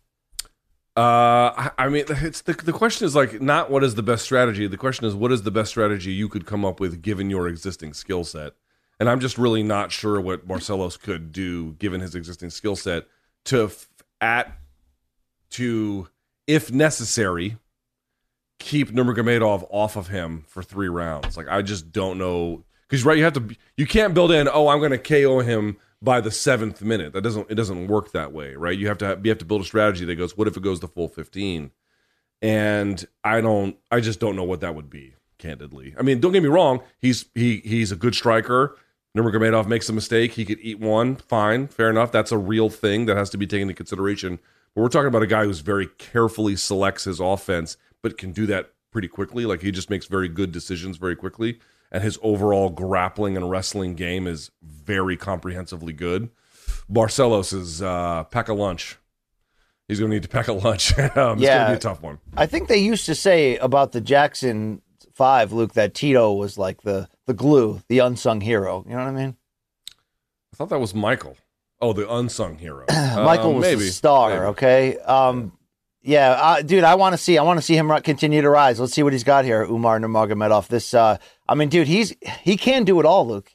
Uh, I- mean, it's the the question is like not what is the best strategy. The question is what is the best strategy you could come up with given your existing skill set. And I'm just really not sure what Barcelos could do given his existing skill set to f- at to if necessary keep Nurmagomedov off of him for three rounds. Like I just don't know because right, you have to you can't build in. Oh, I'm going to KO him by the seventh minute. That doesn't it doesn't work that way, right? You have to you have to build a strategy that goes. What if it goes the full fifteen? And I don't. I just don't know what that would be. Candidly, I mean, don't get me wrong. He's he he's a good striker. Nurmagomedov makes a mistake, he could eat one. Fine, fair enough. That's a real thing that has to be taken into consideration. But we're talking about a guy who's very carefully selects his offense, but can do that pretty quickly. Like he just makes very good decisions very quickly, and his overall grappling and wrestling game is very comprehensively good. Barcelos is uh, pack a lunch. He's going to need to pack a lunch. um, It's going to be a tough one. I think they used to say about the Jackson Five, Luke, that Tito was like the the glue, the unsung hero. You know what I mean? I thought that was Michael. Oh, the unsung hero. Michael Um, was maybe the star. Maybe. Okay, um, yeah, uh, dude, I want to see. I want to see him continue to rise. Let's see what he's got here, Umar Nurmagomedov. This, uh, I mean, dude, he's he can do it all, Luke.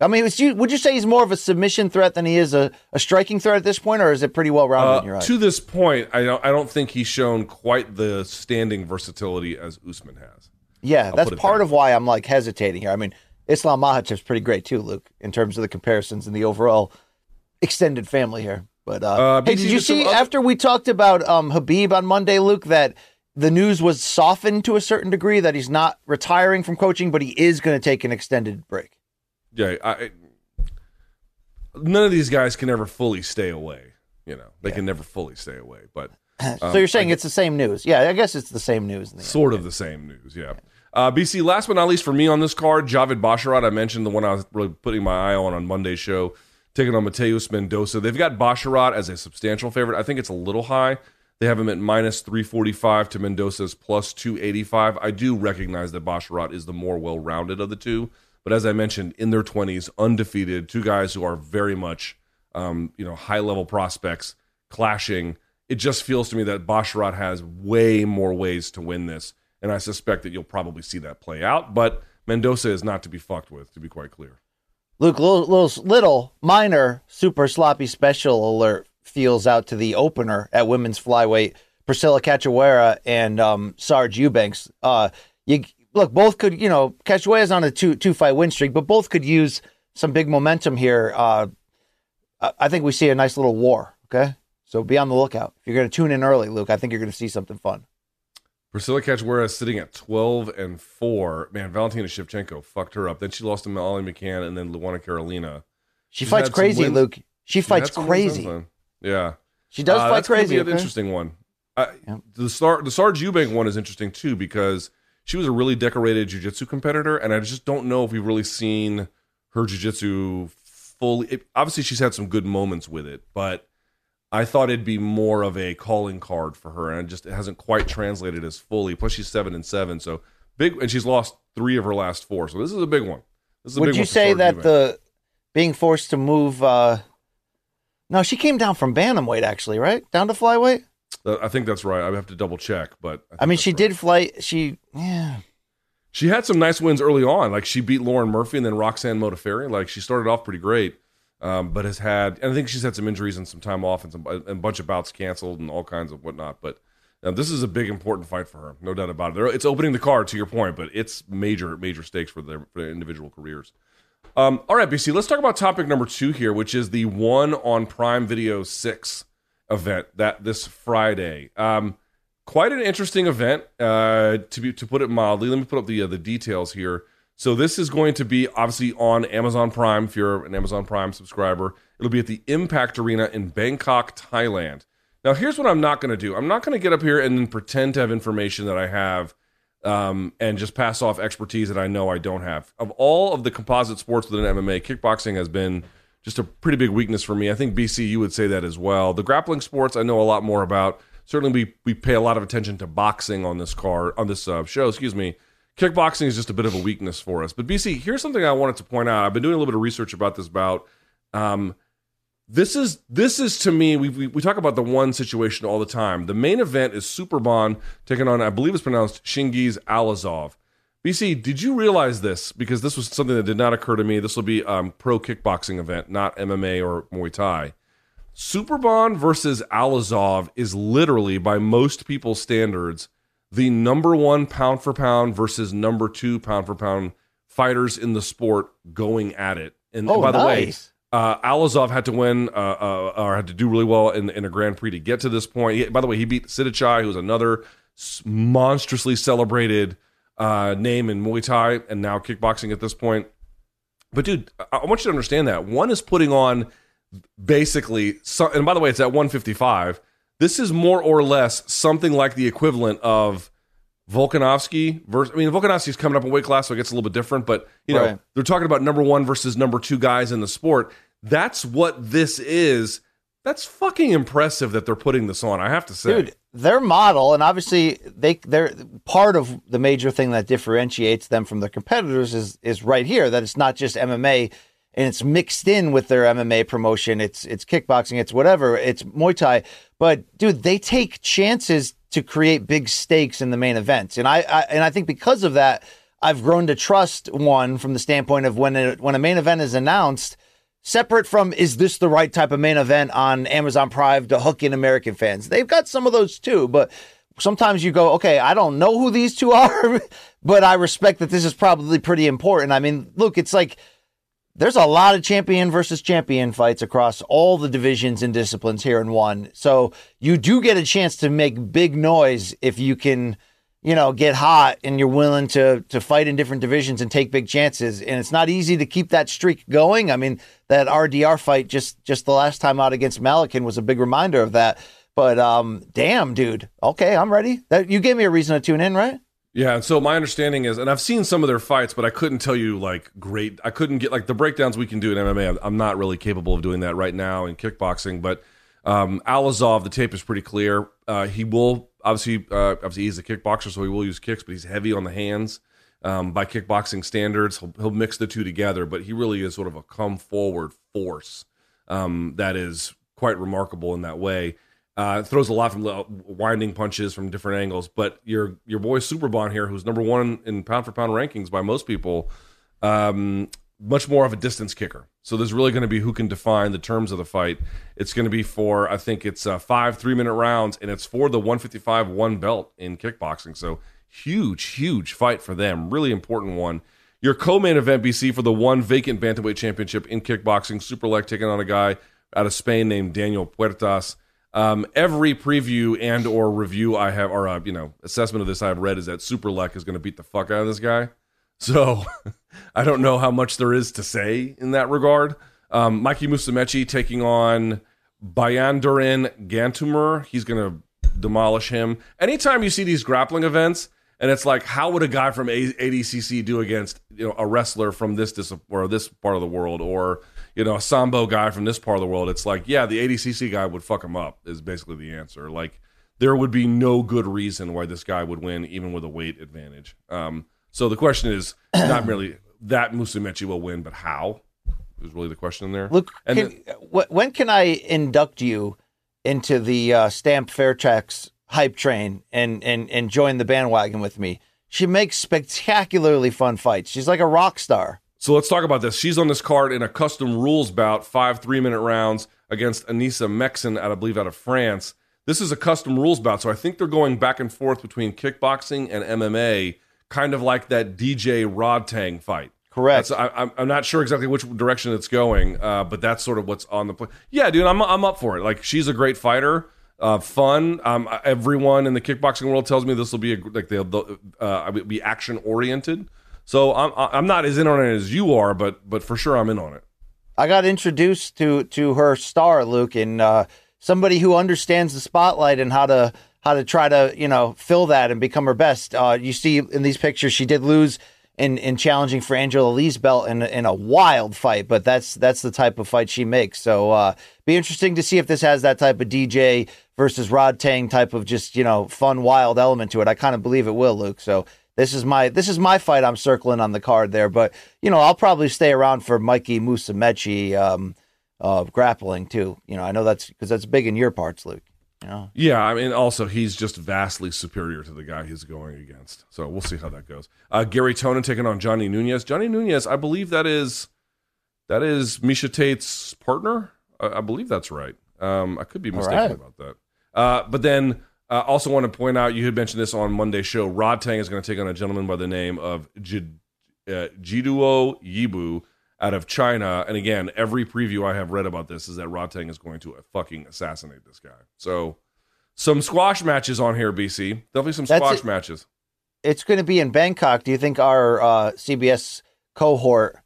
I mean, was you, would you say he's more of a submission threat than he is a, a striking threat at this point, or is it pretty well rounded in your Uh, eyes? to this point, I don't. I don't think he's shown quite the standing versatility as Usman has. Yeah, that's put it part of why I'm like hesitating here. I mean, Islam Makhachev's pretty great too, Luke, in terms of the comparisons and the overall extended family here. But uh, Uh, hey, did you see other- after we talked about um, Khabib on Monday, Luke, that the news was softened to a certain degree that he's not retiring from coaching, but he is going to take an extended break. Yeah, I, I- none of these guys can ever fully stay away. You know, they can never fully stay away. But so you're saying it's the same news? Yeah, I guess it's the same news. In the end. sort of the same news. Yeah. Uh, BC, last but not least for me on this card, Javid Basharat. I mentioned the one I was really putting my eye on on Monday's show, taking on Mateus Mendoza. They've got Basharat as a substantial favorite. I think it's a little high. They have him at minus 345 to Mendoza's plus 285. I do recognize that Basharat is the more well rounded of the two. But as I mentioned, in their 20s, undefeated, two guys who are very much, um, you know, high level prospects clashing. It just feels to me that Basharat has way more ways to win this, and I suspect that you'll probably see that play out. But Mendoza is not to be fucked with, to be quite clear. Luke, little, little, minor super sloppy special alert feels out to the opener at women's flyweight. Priscilla Cachoeira and um, Sarge Eubanks. Uh, you look, both could, you know, Cachoeira's on a two two fight win streak, but both could use some big momentum here. Uh, I think we see a nice little war. Okay, so be on the lookout. If you're going to tune in early, Luke, I think you're going to see something fun. Priscilla Cachoeira is sitting at 12 and 4. Man, Valentina Shevchenko fucked her up. Then she lost to Molly McCann and then Luana Carolina. She She's fights crazy. Luke. She fights crazy. Yeah. She does Uh, fight crazy. Be an interesting one. I, The Sar, the Sarge Eubank one is interesting too because she was a really decorated jiu-jitsu competitor, and I just don't know if we've really seen her jiu-jitsu fully. It, obviously, she's had some good moments with it, but I thought it'd be more of a calling card for her, and it just it hasn't quite translated as fully. Plus, she's seven and seven, so big, and she's lost three of her last four. So this is a big one. This is a Would you say that Eubank. the being forced to move? uh No, she came down from bantamweight, actually, right? Down to flyweight. Uh, I think that's right. I have to double check, but I think mean, she right. did fly. She, yeah, She had some nice wins early on. Like she beat Lauren Murphy and then Roxanne Modafferi. Like she started off pretty great, um, but has had. And I think she's had some injuries and some time off and some a bunch of bouts canceled and all kinds of whatnot. But um, this is a big important fight for her, no doubt about it. It's opening the card to your point, but it's major major stakes for their, for their individual careers. Um, all right, BC. Let's talk about topic number two here, which is the one on Prime Video six event that this Friday. Um, quite an interesting event, uh, to be to put it mildly. Let me put up the uh, the details here. So this is going to be obviously on Amazon Prime. If you're an Amazon Prime subscriber, it'll be at the Impact Arena in Bangkok, Thailand. Now, here's what I'm not going to do. I'm not going to get up here and then pretend to have information that I have um, and just pass off expertise that I know I don't have. Of all of the composite sports within MMA, kickboxing has been just a pretty big weakness for me. I think BC, you would say that as well. The grappling sports, I know a lot more about. Certainly, we we pay a lot of attention to boxing on this car on this uh, show. Excuse me. Kickboxing is just a bit of a weakness for us. But BC, here's something I wanted to point out. I've been doing a little bit of research about this bout. Um, this is this is to me we, we we talk about the one situation all the time. The main event is Superbon taking on I believe it's pronounced Chingiz Allazov. BC, did you realize this? Because this was something that did not occur to me. This will be um, pro kickboxing event, not MMA or Muay Thai. Superbon versus Allazov is literally, by most people's standards, the number one pound for pound versus number two pound for pound fighters in the sport going at it. And Oh, by the way, uh, Allazov had to win uh, uh, or had to do really well in, in a Grand Prix to get to this point. He- by the way, he beat Sitthichai, who's another monstrously celebrated uh, name in Muay Thai and now kickboxing at this point. But dude, I, I want you to understand that one is putting on basically, so, and by the way, it's at 155. This is more or less something like the equivalent of Volkanovski versus. I mean, Volkanovski's coming up in weight class, so it gets a little bit different. But you know, Right. they're talking about number one versus number two guys in the sport. That's what this is. That's fucking impressive that they're putting this on. I have to say, dude their model and obviously they they're part of the major thing that differentiates them from their competitors is is right here that it's not just MMA and it's mixed in with their MMA promotion it's it's kickboxing it's whatever it's Muay Thai but dude they take chances to create big stakes in the main events and I, I and I think because of that I've grown to trust one from the standpoint of when when a main event is announced separate from is this the right type of main event on Amazon Prime to hook in American fans? They've got some of those too, but sometimes you go, okay, I don't know who these two are, but I respect that this is probably pretty important. I mean, look, it's like there's a lot of champion versus champion fights across all the divisions and disciplines here in one. So you do get a chance to make big noise if you can, you know, get hot and you're willing to to fight in different divisions and take big chances. And it's not easy to keep that streak going. I mean, that RDR fight just just the last time out against Malakin was a big reminder of that. But um, damn, dude. Okay, I'm ready. That you gave me a reason to tune in, right? Yeah, and so my understanding is, and I've seen some of their fights, but I couldn't tell you like great. I couldn't get like the breakdowns we can do in MMA. I'm, not really capable of doing that right now in kickboxing. But um, Allazov, the tape is pretty clear. Uh, he will obviously, uh, obviously he's a kickboxer, so he will use kicks, but he's heavy on the hands um, by kickboxing standards. He'll, he'll mix the two together, but he really is sort of a come forward force um, that is quite remarkable in that way. Uh, throws a lot from li- winding punches from different angles. But your your boy Superbon here, who's number one in pound for pound rankings by most people, um, much more of a distance kicker. So there's really going to be who can define the terms of the fight. It's going to be for I think it's uh, five three minute rounds, and it's for the 155 one belt in kickboxing. So huge, huge fight for them. Really important one. Your co-main event, BC, for the one vacant bantamweight championship in kickboxing, Superlek taking on a guy out of Spain named Daniel Puertas. Um, every preview and or review I have, or uh, you know, assessment of this I've read is that Superlek is going to beat the fuck out of this guy. So I don't know how much there is to say in that regard. Um, Mikey Musumeci taking on Bayandarin Gantumer. He's going to demolish him. Anytime you see these grappling events, and it's like, how would a guy from ADCC do against you know a wrestler from this dis- or this part of the world, or you know a sambo guy from this part of the world? It's like, yeah, the ADCC guy would fuck him up. Is basically the answer. Like there would be no good reason why this guy would win, even with a weight advantage. Um, so the question is not merely that Musumeci will win, but how is really the question there. Luke, and can, wh- when can I induct you into the uh, Stamp Fairtex hype train and, and, and join the bandwagon with me? She makes spectacularly fun fights. She's like a rock star. So let's talk about this. She's on this card in a custom rules bout, five three minute rounds against Anissa Meksen, out I believe out of France. This is a custom rules bout, so I think they're going back and forth between kickboxing and MMA, kind of like that DJ Rodtang fight. Correct. That's, I, I'm- I'm not sure exactly which direction it's going, uh, but that's sort of what's on the play. Yeah, dude, I'm I'm up for it. Like she's a great fighter, uh, fun. Um, everyone in the kickboxing world tells me this will be a, like they'll, they'll uh, be action oriented. So I'm I'm not as in on it as you are, but but for sure I'm in on it. I got introduced to to her star, Luke, and uh, somebody who understands the spotlight and how to how to try to you know fill that and become her best. Uh, you see in these pictures, she did lose in in challenging for Angela Lee's belt in in a wild fight, but that's that's the type of fight she makes. So uh, be interesting to see if this has that type of DJ versus Rodtang type of just you know fun wild element to it. I kind of believe it will, Luke. So. This is my this is my fight. I'm circling on the card there, but you know I'll probably stay around for Mikey Musumeci um, uh, grappling too. You know I know that's because that's big in your parts, Luke. You know Yeah, I mean, also he's just vastly superior to the guy he's going against. So we'll see how that goes. Uh, Garry Tonon taking on Johnny Nunez. Johnny Nunez, I believe that is that is Miesha Tate's partner. I, I believe that's right. Um, I could be mistaken right. about that. Uh, but then uh, also want to point out you had mentioned this on Monday show. Rodtang is going to take on a gentleman by the name of J- uh, Jiduo Yibu out of China. And again, every preview I have read about this is that Rodtang is going to fucking assassinate this guy. So some squash matches on here, BC. Definitely some squash it. matches. it's going to be in Bangkok. Do you think our uh, CBS cohort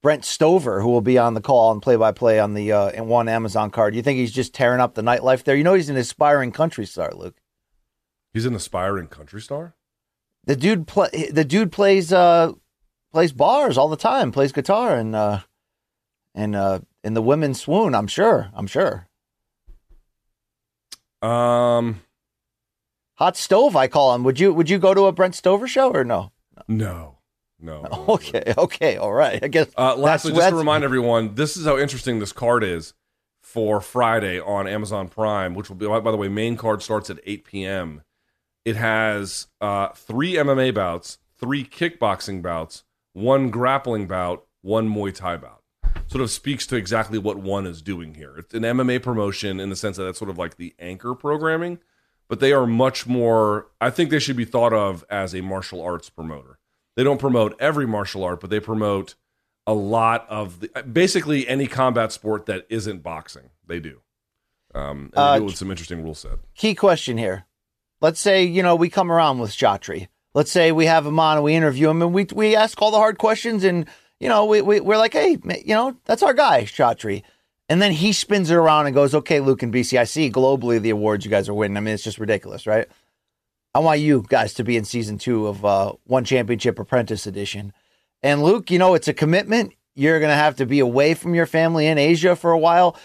Brent Stover, who will be on the call and play by play on the uh, in one Amazon card. Do you think he's just tearing up the nightlife there? You know he's an aspiring country star, Luke. He's an aspiring country star. The dude play the dude plays uh plays bars all the time, plays guitar and uh and uh in the women swoon, I'm sure. I'm sure. Um, Hot stove, I call him. Would you would you go to a Brent Stover show or no? no, no. no. Okay, okay, all right. I guess Uh, lastly, just to remind everyone, this is how interesting this card is for Friday on Amazon Prime, which will be, by the way, main card starts at 8 p.m. It has uh, three MMA bouts, three kickboxing bouts, one grappling bout, one Muay Thai bout. Sort of speaks to exactly what one is doing here. It's an MMA promotion in the sense that that's sort of like the anchor programming, but they are much more, I think they should be thought of as a martial arts promoter. They don't promote every martial art, but they promote a lot of the, basically any combat sport that isn't boxing. They do. Um, and they Uh, do with some interesting rule set. key question here. Let's say, you know, we come around with Chatri. Let's say we have him on and we interview him and we we ask all the hard questions and, you know, we, we, we're like, hey, you know, that's our guy, Chatri. And then he spins it around and goes, okay, Luke and BC, I see globally the awards you guys are winning. I mean, it's just ridiculous, right? I want you guys to be in season two of uh, One Championship Apprentice Edition. And Luke, you know, it's a commitment. You're going to have to be away from your family in Asia for a while.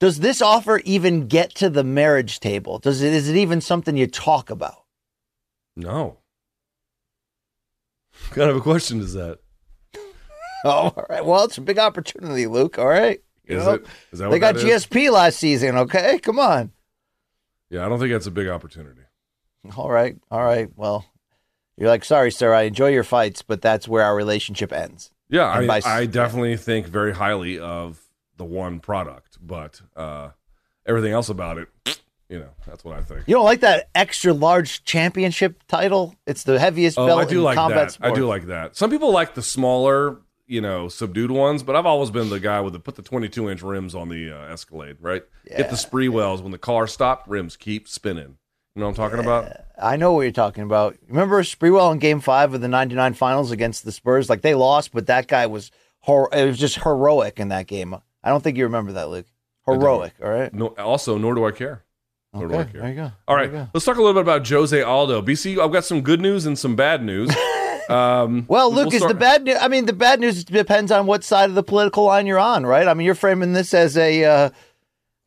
Does this offer even get to the marriage table? Does it is it even something you talk about? No. What kind of a question is that? Oh, all right. Well, it's a big opportunity, Luke. All right. You Is know, it? Is that they got that is? GSP last season. Okay, come on. Yeah, I don't think that's a big opportunity. All right, all right. Well, you're like, sorry, sir. I enjoy your fights, but that's where our relationship ends. Yeah, I, by- I definitely think very highly of the one product, but uh, everything else about it, you know, that's what I think. You don't like that extra large championship title? It's the heaviest Oh, belt I do in like combat that. I do like that. Some people like the smaller, you know, subdued ones, but I've always been the guy with the put the 22 inch rims on the uh, Escalade, right? Get the Sprewells when the car stopped, rims keep spinning. You know what I'm talking about? I know what you're talking about. Remember Sprewell in Game Five of the '99 Finals against the Spurs? Like they lost, but that guy was hor- it was just heroic in that game. I don't think you remember that, Luke. Heroic. All right. No, also, nor do I care. Nor do I Okay. care. There you go. All right, go. let's talk a little bit about Jose Aldo. BC, I've got some good news and some bad news. Um, Well, we'll Luke, is start- the bad news? I mean, the bad news depends on what side of the political line you're on, right? I mean, you're framing this as a uh,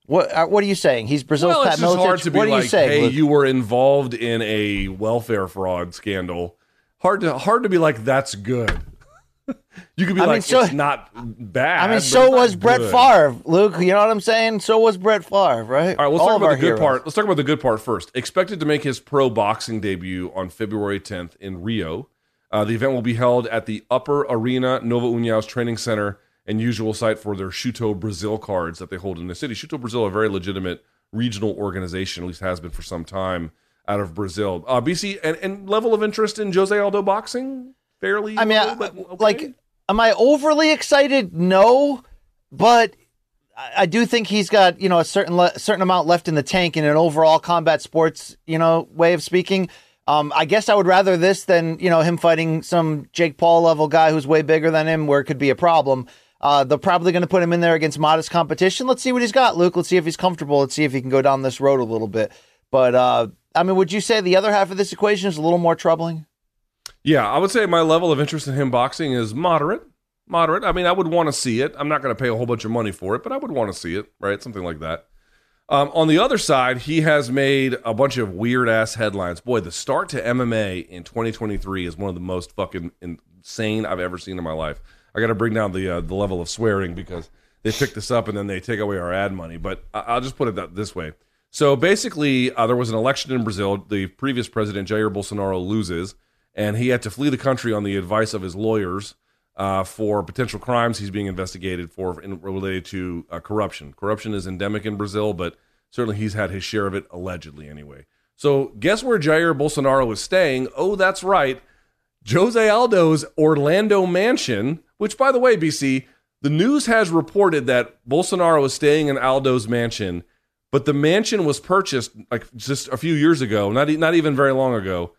what? Uh, what are you saying? He's Brazil's Well, Pat it's just hard to be What are you saying? hey, Luke? you were involved in a welfare fraud scandal. Hard to hard to be like that's good. You could be I mean, like so- it's not bad. I mean, so was Brett good. Favre, Luke. You know what I'm saying? So was Brett Favre, right? All right, let's All talk about the good heroes. part. Let's talk about the good part first. Expected to make his pro boxing debut on February 10th in Rio. Uh, the event will be held at the Upper Arena Nova União's Training Center and usual site for their Shooto Brazil cards that they hold in the city. Shooto Brazil, a very legitimate regional organization, at least has been for some time out of Brazil. Uh, BC and, and level of interest in Jose Aldo boxing fairly. I mean, low, I- okay. like, am I overly excited? No, but I, do think he's got you know a certain le- certain amount left in the tank in an overall combat sports you know way of speaking. Um, I guess I would rather this than you know him fighting some Jake Paul level guy who's way bigger than him, where it could be a problem. Uh, they're probably going to put him in there against modest competition. Let's see what he's got, Luke. Let's see if he's comfortable. Let's see if he can go down this road a little bit. But uh, I mean, would you say the other half of this equation is a little more troubling? Yeah, I would say my level of interest in him boxing is moderate. Moderate. I mean, I would want to see it. I'm not going to pay a whole bunch of money for it, but I would want to see it, right? Something like that. Um, on the other side, he has made a bunch of weird ass headlines. Boy, the start to MMA in 2023 is one of the most fucking insane I've ever seen in my life. I got to bring down the uh, the level of swearing because they pick this up and then they take away our ad money. But I- I'll just put it that this way. So basically, uh, there was an election in Brazil. The previous president, Jair Bolsonaro, loses, and he had to flee the country on the advice of his lawyers uh, for potential crimes he's being investigated for in, related to uh, corruption. Corruption is endemic in Brazil, but certainly he's had his share of it, allegedly, anyway. So, guess where Jair Bolsonaro is staying? Oh, that's right. Jose Aldo's Orlando mansion, which, by the way, BC, the news has reported that Bolsonaro is staying in Aldo's mansion, but the mansion was purchased like just a few years ago, not, not even very long ago,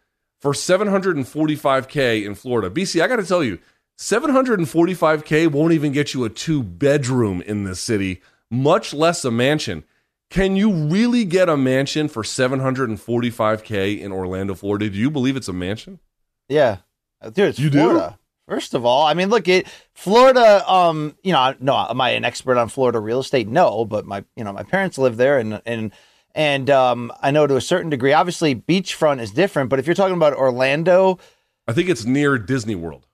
for 745K in Florida. BC, I got to tell you, 745k won't even get you a two bedroom in this city, much less a mansion. Can you really get a mansion for 745k in Orlando, Florida? Do you believe it's a mansion? Yeah, dude, it's You do? Florida. First of all, I mean, look it Florida. Um, you know, no, am I an expert on Florida real estate? No, but my, you know, my parents live there, and and and um, I know to a certain degree. Obviously, beachfront is different, but if you're talking about Orlando, I think it's near Disney World.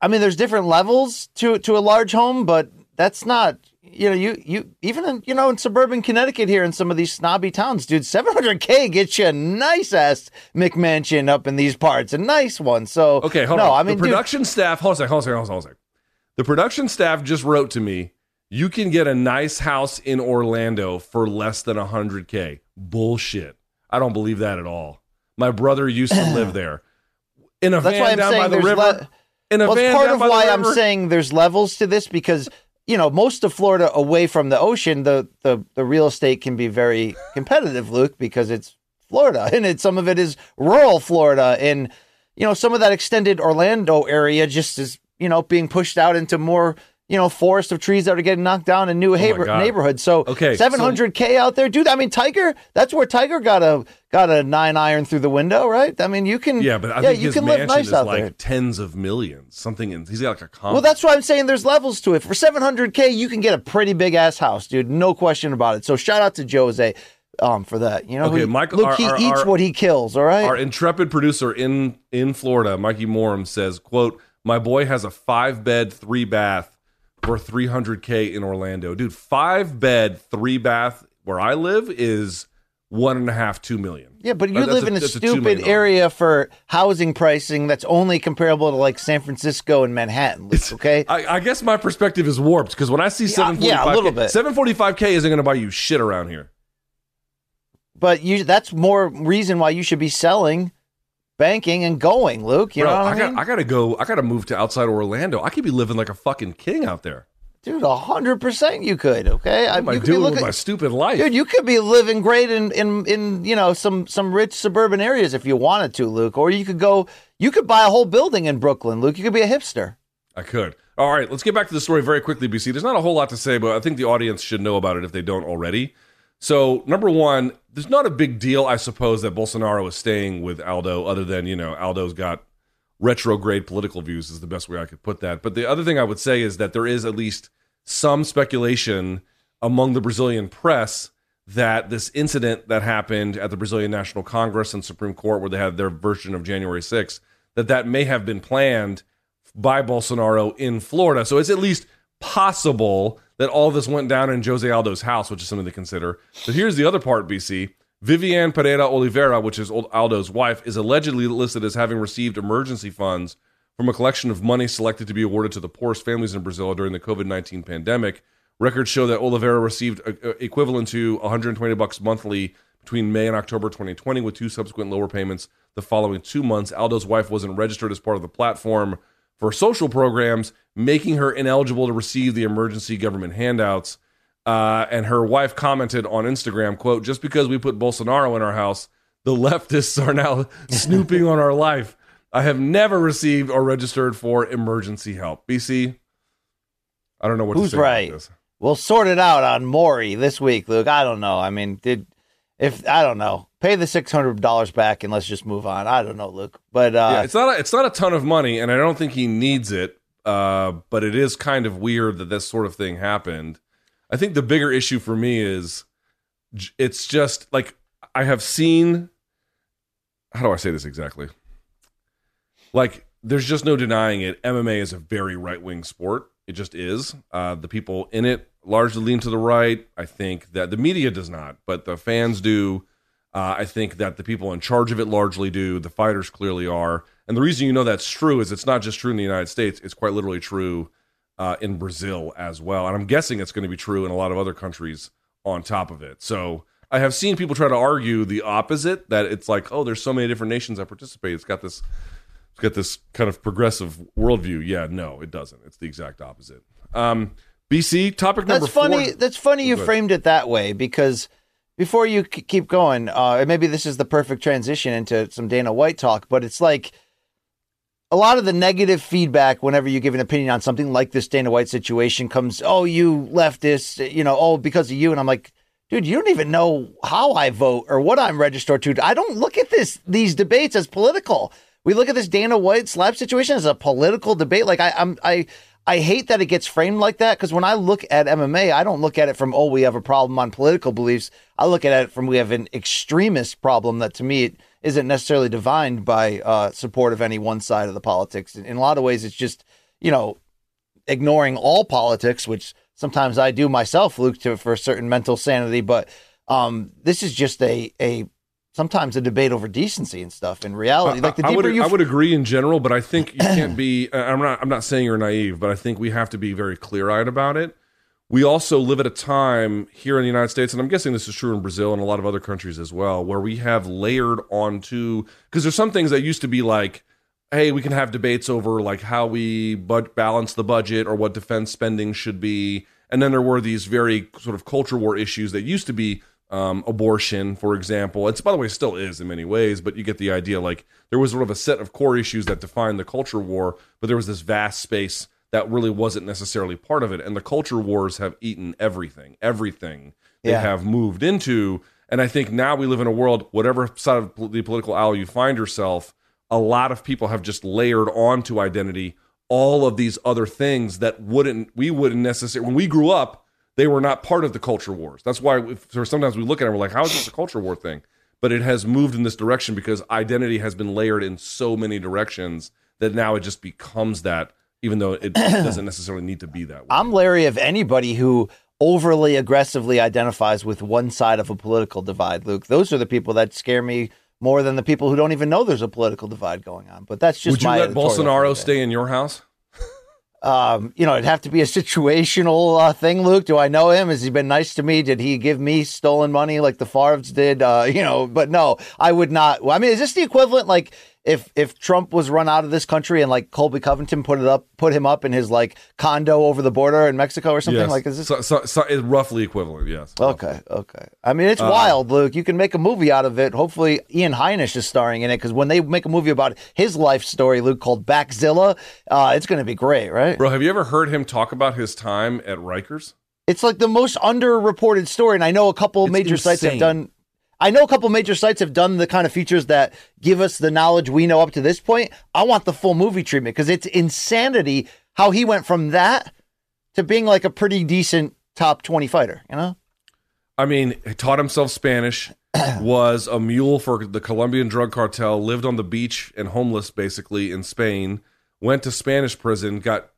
I mean, there's different levels to to a large home, but that's not. You know, you you even in you know in suburban Connecticut here in some of these snobby towns, dude, 700k gets you a nice ass McMansion up in these parts, a nice one. So Okay, hold no, on. I mean, the dude, production staff, hold on a second, hold on a second, hold on a second. The production staff just wrote to me, you can get a nice house in Orlando for less than 100K. Bullshit. I don't believe that at all. My brother used to live there. In a That's van why I'm down saying by the there's river. le- in a well, van it's part of why I'm saying there's levels to this because you know most of Florida away from the ocean, the the the real estate can be very competitive, Luke, because it's Florida and it some of it is rural Florida, and you know some of that extended Orlando area just is you know being pushed out into more. You know, forest of trees that are getting knocked down in new neighbor- Oh neighborhoods. So, Okay, 700k out there, dude. I mean, Tiger. That's where Tiger got a got a nine iron through the window, right? I mean, you can. yeah, but I yeah, think you his can live nice out like there. tens of millions. Something in he's got like a comp. Well, that's why I'm saying there's levels to it. For 700k, you can get a pretty big ass house, dude. No question about it. So shout out to Jose um, for that. You know, Okay, he, Michael- Look, our- he our- eats our- what he kills. All right. Our intrepid producer in in Florida, Mikey Morum, says, "quote My boy has a five bed, three bath for 300k in Orlando, dude. Five bed, three bath where I live is one and a half, two million. yeah, but you Uh, live in a stupid million. area for housing pricing that's only comparable to like San Francisco and Manhattan. Okay. I, I guess my perspective is warped because when I see 745k, yeah, a little bit. 745k isn't going to buy you shit around here. but you that's more reason why you should be selling, banking, and going, Luke. You Bro, know what I, I Got, I gotta go. I got to move to outside Orlando. I could be living like a fucking king out there. Dude, hundred percent you could. Okay. What am I could be doing with my stupid life? Dude, you could be living great in, in in you know some some rich suburban areas if you wanted to, Luke. Or you could go, you could buy a whole building in Brooklyn, Luke. You could be a hipster. I could. All right, let's get back to the story very quickly, BC. There's not a whole lot to say, but I think the audience should know about it if they don't already. So, number one, there's not a big deal, I suppose, that Bolsonaro is staying with Aldo, other than, you know, Aldo's got retrograde political views, is the best way I could put that. But the other thing I would say is that there is at least some speculation among the Brazilian press that this incident that happened at the Brazilian National Congress and Supreme Court, where they had their version of January 6th, that that may have been planned by Bolsonaro in Florida. So it's at least possible that all this went down in Jose Aldo's house, which is something to consider. But here's the other part, BC. Viviane Pereira Oliveira, which is old Aldo's wife, is allegedly listed as having received emergency funds from a collection of money selected to be awarded to the poorest families in Brazil during the COVID 19 pandemic. Records show that Oliveira received uh, uh, equivalent to 120 bucks monthly between May and October 2020, with two subsequent lower payments the following two months. Aldo's wife wasn't registered as part of the platform for social programs, making her ineligible to receive the emergency government handouts. Uh, and her wife commented on Instagram, "quote Just because we put Bolsonaro in our house, the leftists are now snooping on our life. I have never received or registered for emergency help." BC, I don't know what Who's to say right? about this. We'll sort it out on Maury this week, Luke. I don't know. I mean, did if I don't know, pay the six hundred dollars back and let's just move on. I don't know, Luke. But uh, yeah, it's not a, it's not a ton of money, and I don't think he needs it. Uh, but it is kind of weird that this sort of thing happened. I think the bigger issue for me is it's just like I have seen. How do I say this exactly? Like, there's just no denying it. MMA is a very right wing sport. It just is. Uh, the people in it largely lean to the right. I think that the media does not, but the fans do. Uh, I think that the people in charge of it largely do. The fighters clearly are. And the reason you know that's true is it's not just true in the United States, it's quite literally true uh, in Brazil as well. And I'm guessing it's going to be true in a lot of other countries on top of it. So I have seen people try to argue the opposite that it's like, oh, there's so many different nations that participate. It's got this. It's got this kind of progressive worldview. Yeah, no, it doesn't. It's the exact opposite. Um, BC topic number that's funny. four. That's funny you framed it that way because before you keep going, uh, maybe this is the perfect transition into some Dana White talk. But it's like a lot of the negative feedback whenever you give an opinion on something like this Dana White situation comes, oh, you leftist, you know, oh, because of you. And I'm like, dude, you don't even know how I vote or what I'm registered to. I don't look at this these debates as political. We look at this Dana White slap situation as a political debate. Like I, I'm, I, I hate that it gets framed like that because when I look at MMA, I don't look at it from oh we have a problem on political beliefs. I look at it from we have an extremist problem that to me it isn't necessarily defined by uh, support of any one side of the politics. In, in a lot of ways, it's just you know ignoring all politics, which sometimes I do myself, Luke, to for certain mental sanity. But um, this is just a a sometimes a debate over decency and stuff. In reality, like the I would, you, I would agree in general, but I think you can't be. uh, I'm not. I'm not saying you're naive, but I think we have to be very clear eyed about it. We also live at a time here in the United States, and I'm guessing this is true in Brazil and a lot of other countries as well, where we have layered onto because there's some things that used to be like, hey, we can have debates over like how we bud- balance the budget or what defense spending should be, and then there were these very sort of culture war issues that used to be um, abortion, for example. It's by the way still is in many ways, but you get the idea. Like there was sort of a set of core issues that defined the culture war, but there was this vast space that really wasn't necessarily part of it. And the culture wars have eaten everything, everything they Yeah. have moved into. And I think now we live in a world, whatever side of the political aisle you find yourself, a lot of people have just layered onto identity all of these other things that wouldn't we wouldn't necessarily when we grew up they were not part of the culture wars that's why we, so sometimes we look at it and we're like how is this a culture war thing but it has moved in this direction because identity has been layered in so many directions that now it just becomes that even though it doesn't necessarily need to be that way I'm leery of anybody who overly aggressively identifies with one side of a political divide, Luke. Those are the people that scare me more than the people who don't even know there's a political divide going on. But that's just my. would you let bolsonaro stay in your house Um, you know, it'd have to be a situational uh, thing, Luke. Do I know him? Has he been nice to me? Did he give me stolen money like the Favres did? Uh, you know, but no, I would not. I mean, is this the equivalent? Like, if if Trump was run out of this country and like Colby Covington put it up, put him up in his like condo over the border in Mexico or something yes. like, is this so, so, so it's roughly equivalent yes Okay, okay. I mean, Uh, it's wild, Luke. You can make a movie out of it. Hopefully, Ian Heinisch is starring in it because when they make a movie about his life story, Luke, called Backzilla, uh, it's going to be great, right? bro have you ever heard him talk about his time at rikers It's like the most underreported story, and I know a couple It's major sites have done. I know a couple major sites have done the kind of features that give us the knowledge we know up to this point. I want the full movie treatment because it's insanity how he went from that to being like a pretty decent top twenty fighter. You know? I mean, he taught himself Spanish, was a mule for the Colombian drug cartel, lived on the beach and homeless basically in Spain, went to Spanish prison, got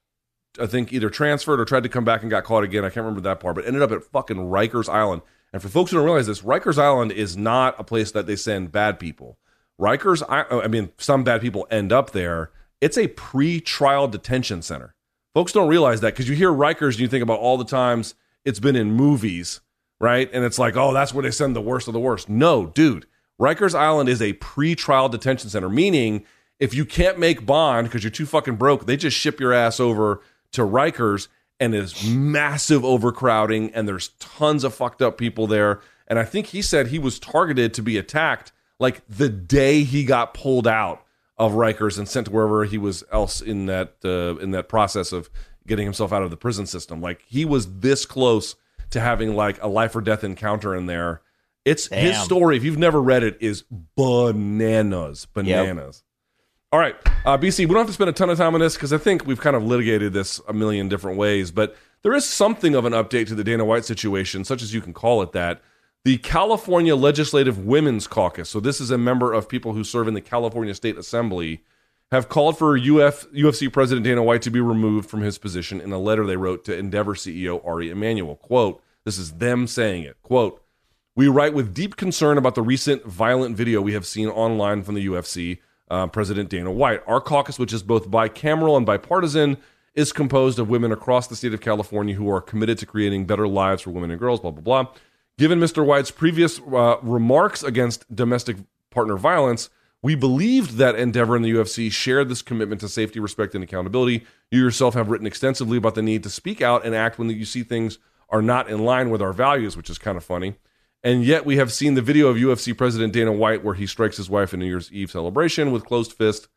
I think either transferred or tried to come back and got caught again. I can't remember that part, but ended up at fucking Rikers Island. And for folks who don't realize this, Rikers Island is not a place that they send bad people. Rikers, I, I mean, some bad people end up there. It's a pre-trial detention center. Folks don't realize that because you hear Rikers and you think about all the times it's been in movies, right? And it's like, oh, that's where they send the worst of the worst. No, dude. Rikers Island is a pre-trial detention center, meaning if you can't make bond because you're too fucking broke, they just ship your ass over to Rikers and there's massive overcrowding and there's tons of fucked up people there. And I think he said he was targeted to be attacked like the day he got pulled out of Rikers and sent to wherever he was else in that uh, in that process of getting himself out of the prison system. Like he was this close to having like a life or death encounter in there. It's his story. If you've never read it, is bananas, bananas. All right, uh, BC, we don't have to spend a ton of time on this because I think we've kind of litigated this a million different ways, but there is something of an update to the Dana White situation, such as you can call it that. The California Legislative Women's Caucus, so this is a member of people who serve in the California State Assembly, have called for Uf, UFC President Dana White to be removed from his position in a letter they wrote to Endeavor CEO Ari Emanuel. Quote, this is them saying it. Quote, we write with deep concern about the recent violent video we have seen online from the UFC, uh, President Dana White. Our caucus, which is both bicameral and bipartisan, is composed of women across the state of California who are committed to creating better lives for women and girls, blah, blah, blah. Given Mr. White's previous uh, remarks against domestic partner violence, we believed that Endeavor and the UFC shared this commitment to safety, respect, and accountability. You yourself have written extensively about the need to speak out and act when you see things are not in line with our values, which is kind of funny. And yet we have seen the video of UFC President Dana White where he strikes his wife in New Year's Eve celebration with closed fist.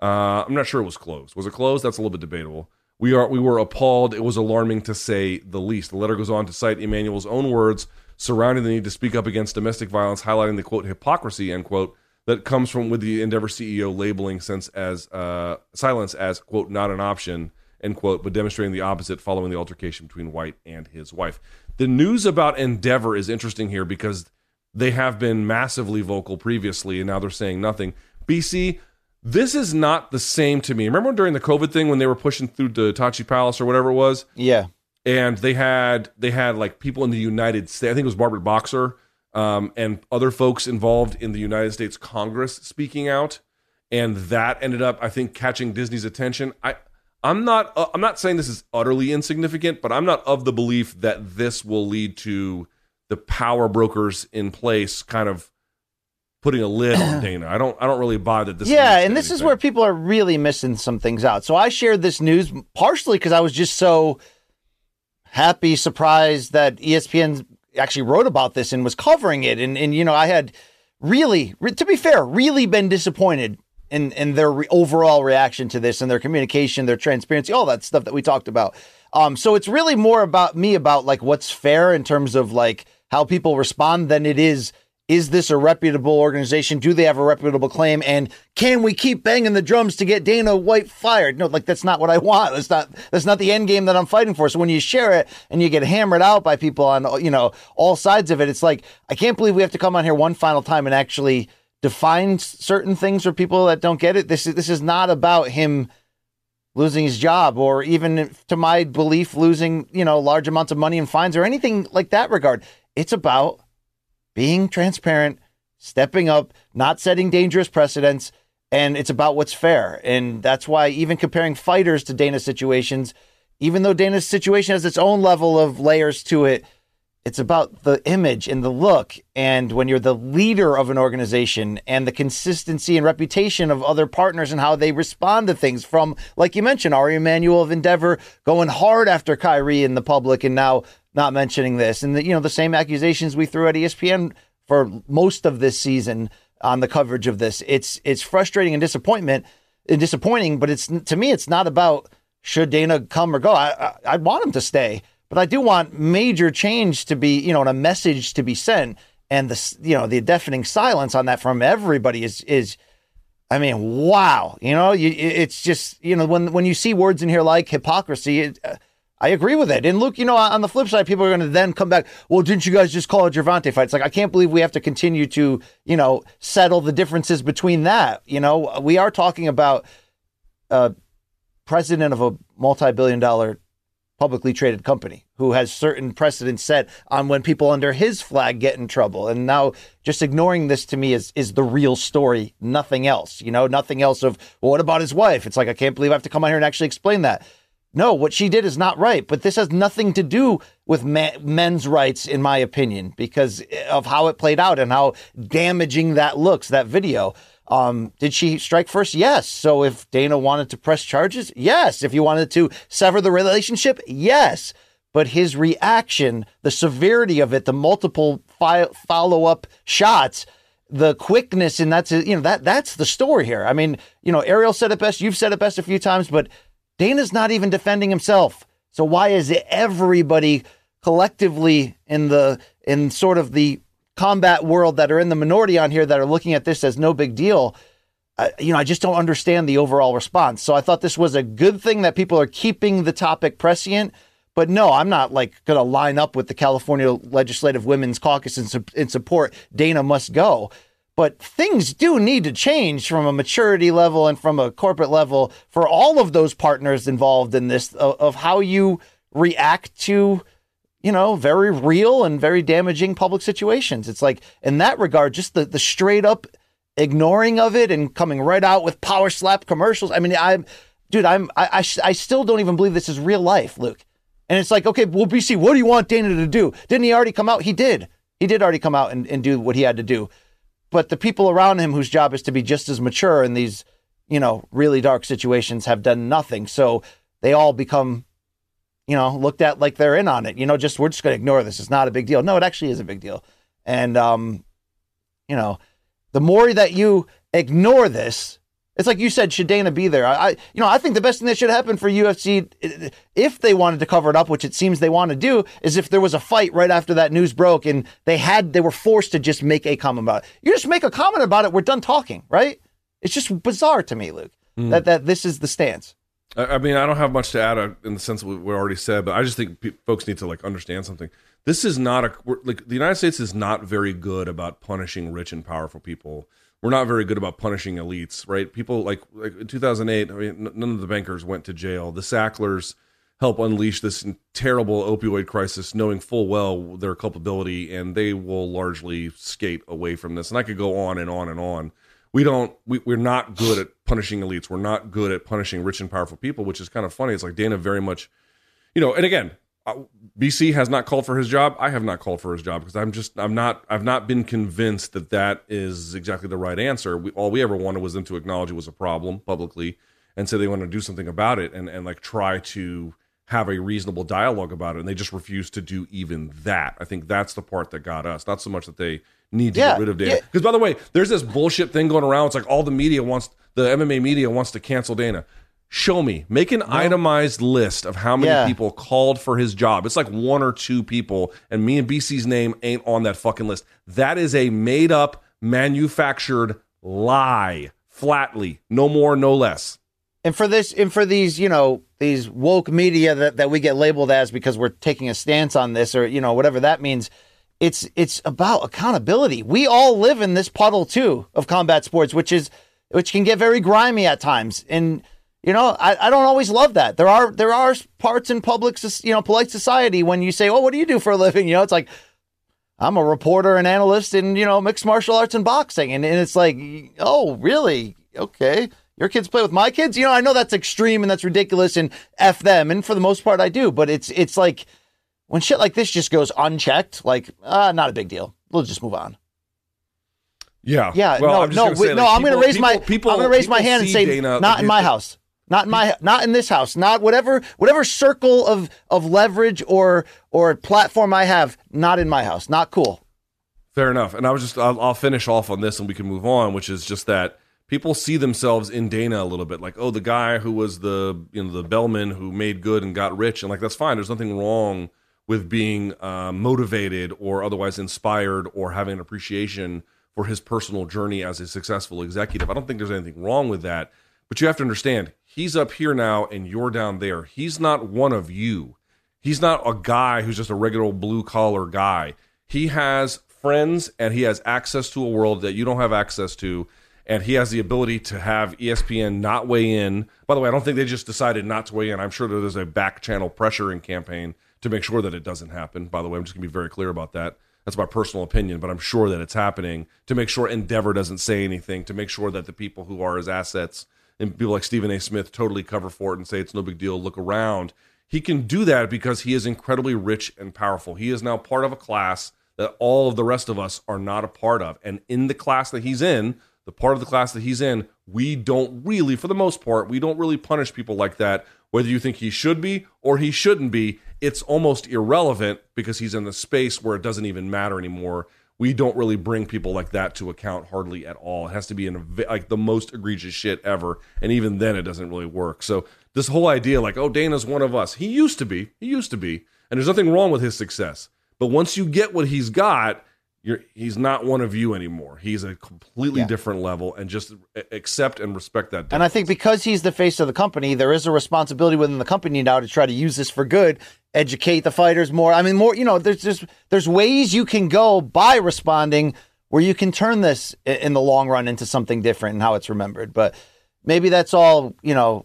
Uh, I'm not sure it was closed. Was it closed? That's a little bit debatable. We are we were appalled. It was alarming to say the least. The letter goes on to cite Emanuel's own words surrounding the need to speak up against domestic violence, highlighting the quote hypocrisy end quote that comes from with the Endeavor CEO labeling sense as uh, silence as quote not an option end quote, but demonstrating the opposite following the altercation between White and his wife. The news about Endeavor is interesting here because they have been massively vocal previously, and now they're saying nothing. BC, this is not the same to me. Remember during the COVID thing when they were pushing through the Tachi Palace or whatever it was? Yeah. and they had they had like people in the United States. I think it was Barbara Boxer um, and other folks involved in the United States Congress speaking out, and that ended up I think catching Disney's attention. I I'm not uh, I'm not saying this is utterly insignificant, but I'm not of the belief that this will lead to the power brokers in place kind of putting a lid on Dana. I don't I don't really buy that this. yeah, and this is where people are really missing some things out. So I shared this news partially because I was just so happy, surprised that ESPN actually wrote about this and was covering it. And and you know, I had really, re- to be fair, really been disappointed in in their re- overall reaction to this and their communication, their transparency, all that stuff that we talked about. Um, so it's really more about me about like what's fair in terms of like how people respond than it is is this a reputable organization? Do they have a reputable claim? And can we keep banging the drums to get Dana White fired? No, like that's not what I want. That's not that's not the end game that I'm fighting for. So when you share it and you get hammered out by people on you know all sides of it, it's like I can't believe we have to come on here one final time and actually define certain things for people that don't get it. This is this is not about him losing his job or even to my belief losing you know large amounts of money in fines or anything like that regard. It's about being transparent, stepping up, not setting dangerous precedents, and it's about what's fair. And that's why even comparing fighters to Dana situations, even though Dana's situation has its own level of layers to it, it's about the image and the look. And when you're the leader of an organization and the consistency and reputation of other partners and how they respond to things from, like you mentioned, Ari Emanuel of Endeavor going hard after Kyrie in the public and now not mentioning this. And the, you know, the same accusations we threw at ESPN for most of this season on the coverage of this. It's it's frustrating and disappointment and disappointing, but it's to me it's not about should Dana come or go. I I, I want him to stay, but I do want major change to be, you know, and a message to be sent. And the you know the deafening silence on that from everybody is is, I mean, wow. You know, you, it's just you know when when you see words in here like hypocrisy. It, uh, I agree with it. And Luke, you know, on the flip side, people are going to then come back. Well, didn't you guys just call it Gervonta fight? It's like I can't believe we have to continue to, you know, settle the differences between that. You know, we are talking about a president of a multi-billion-dollar publicly traded company who has certain precedents set on when people under his flag get in trouble. And now just ignoring this to me is is the real story, nothing else. You know, nothing else of well, what about his wife? It's like I can't believe I have to come out here and actually explain that. No, what she did is not right, but this has nothing to do with men's rights, in my opinion, because of how it played out and how damaging that looks, that video. Um, did she strike first? Yes. So if Dana wanted to press charges, yes. If you wanted to sever the relationship, yes. But his reaction, the severity of it, the multiple fi- follow up shots, the quickness, and that's you know that that's the story here. I mean, you know, Ariel said it best. You've said it best a few times, but Dana's not even defending himself. So why is everybody collectively in the in sort of the combat world that are in the minority on here that are looking at this as no big deal? Uh, you know, I just don't understand the overall response. So I thought this was a good thing that people are keeping the topic prescient. But no, I'm not like going to line up with the California Legislative Women's Caucus in, su- in support. Dana must go. But things do need to change from a maturity level and from a corporate level for all of those partners involved in this of, of how you react to, you know, very real and very damaging public situations. It's like in that regard, just the the straight up ignoring of it and coming right out with power slap commercials. I mean, I'm, dude, I'm, I, I, I still don't even believe this is real life, Luke. And it's like, okay, well, BC, what do you want Dana to do? Didn't he already come out? He did. He did already come out and, and do what he had to do. But the people around him whose job is to be just as mature in these, you know, really dark situations have done nothing. So they all become, you know, looked at like they're in on it. You know, just we're just going to ignore this. It's not a big deal. No, it actually is a big deal. And, um, you know, the more that you ignore this It's like you said, should Dana be there? I, I, you know, I think the best thing that should happen for UFC, if they wanted to cover it up, which it seems they want to do, is if there was a fight right after that news broke and they had, they were forced to just make a comment about it. You just make a comment about it. We're done talking, right? It's just bizarre to me, Luke, that that this is the stance. I, mean, I don't have much to add uh, in the sense of what we already said, but I just think pe- folks need to like understand something. This is not a like the United States is not very good about punishing rich and powerful people. We're not very good about punishing elites, right? People like like in 2008, I mean, none of the bankers went to jail. The Sacklers help unleash this terrible opioid crisis, knowing full well their culpability, and they will largely skate away from this. And I could go on and on and on. We don't. We, we're not good at punishing elites. We're not good at punishing rich and powerful people, which is kind of funny. It's like Dana very much, you know. And again, uh, BC has not called for his job. I have not called for his job because I'm just I'm not I've not been convinced that that is exactly the right answer. We, all we ever wanted was them to acknowledge it was a problem publicly and say they want to do something about it and and like try to have a reasonable dialogue about it and they just refuse to do even that. I think that's the part that got us. Not so much that they need to Yeah, get rid of Dana. yeah. Because by the way, there's this bullshit thing going around. It's like all the media wants the MMA media wants to cancel Dana. Show me. Make an itemized list of how many Yeah. people called for his job. It's like one or two people, and me and BC's name ain't on that fucking list. That is a made up, manufactured lie. Flatly. No more, no less. And for this, and for these, you know, these woke media that, that we get labeled as because we're taking a stance on this, or you know, whatever that means, it's it's about accountability. We all live in this puddle too of combat sports, which is which can get very grimy at times. And you know, I, I don't always love that. There are there are parts in public, you know, polite society when you say, "Oh, what do you do for a living?" You know, it's like I'm a reporter and analyst in, you know, mixed martial arts and boxing. And, and it's like, oh, really? Okay. Your kids play with my kids? You know, I know that's extreme and that's ridiculous and F them. And for the most part, I do. But it's it's like when shit like this just goes unchecked, like, ah, not a big deal. We'll just move on. Yeah. Yeah, Well, no, I'm no, gonna say, no. like, I'm going to people- raise my, people- people- I'm going to raise my hand and say, Dana- not in my house, not in my, not in this house, not whatever, whatever circle of of leverage or or platform I have, not in my house, not cool. Fair enough. And I was just, I'll, I'll finish off on this and we can move on, which is just that people see themselves in Dana a little bit like, oh, the guy who was the, you know, the bellman who made good and got rich. And like, that's fine. There's nothing wrong with being uh, motivated or otherwise inspired or having an appreciation for his personal journey as a successful executive. I don't think there's anything wrong with that. But you have to understand, he's up here now and you're down there. He's not one of you. He's not a guy who's just a regular blue collar guy. He has friends and he has access to a world that you don't have access to. And he has the ability to have ESPN not weigh in. By the way, I don't think they just decided not to weigh in. I'm sure that there's a back channel pressuring campaign to make sure that it doesn't happen. By the way, I'm just going to be very clear about that. That's my personal opinion, but I'm sure that it's happening to make sure Endeavor doesn't say anything, to make sure that the people who are his assets and people like Stephen A. Smith totally cover for it and say it's no big deal, look around. He can do that because he is incredibly rich and powerful. He is now part of a class that all of the rest of us are not a part of. And in the class that he's in, the part of the class that he's in, we don't really, for the most part, we don't really punish people like that. Whether you think he should be or he shouldn't be, it's almost irrelevant because he's in the space where it doesn't even matter anymore. We don't really bring people like that to account hardly at all. It has to be in a, like the most egregious shit ever, and even then, it doesn't really work. So this whole idea, like, oh, Dana's one of us. He used to be. He used to be, and there's nothing wrong with his success. But once you get what he's got, you're he's not one of you anymore. He's a completely Yeah. different level, and just accept and respect that. And I think because he's the face of the company, there is a responsibility within the company now to try to use this for good, educate the fighters more. I mean, more, you know, there's just there's ways you can go by responding where you can turn this in the long run into something different and how it's remembered. But maybe that's all, you know,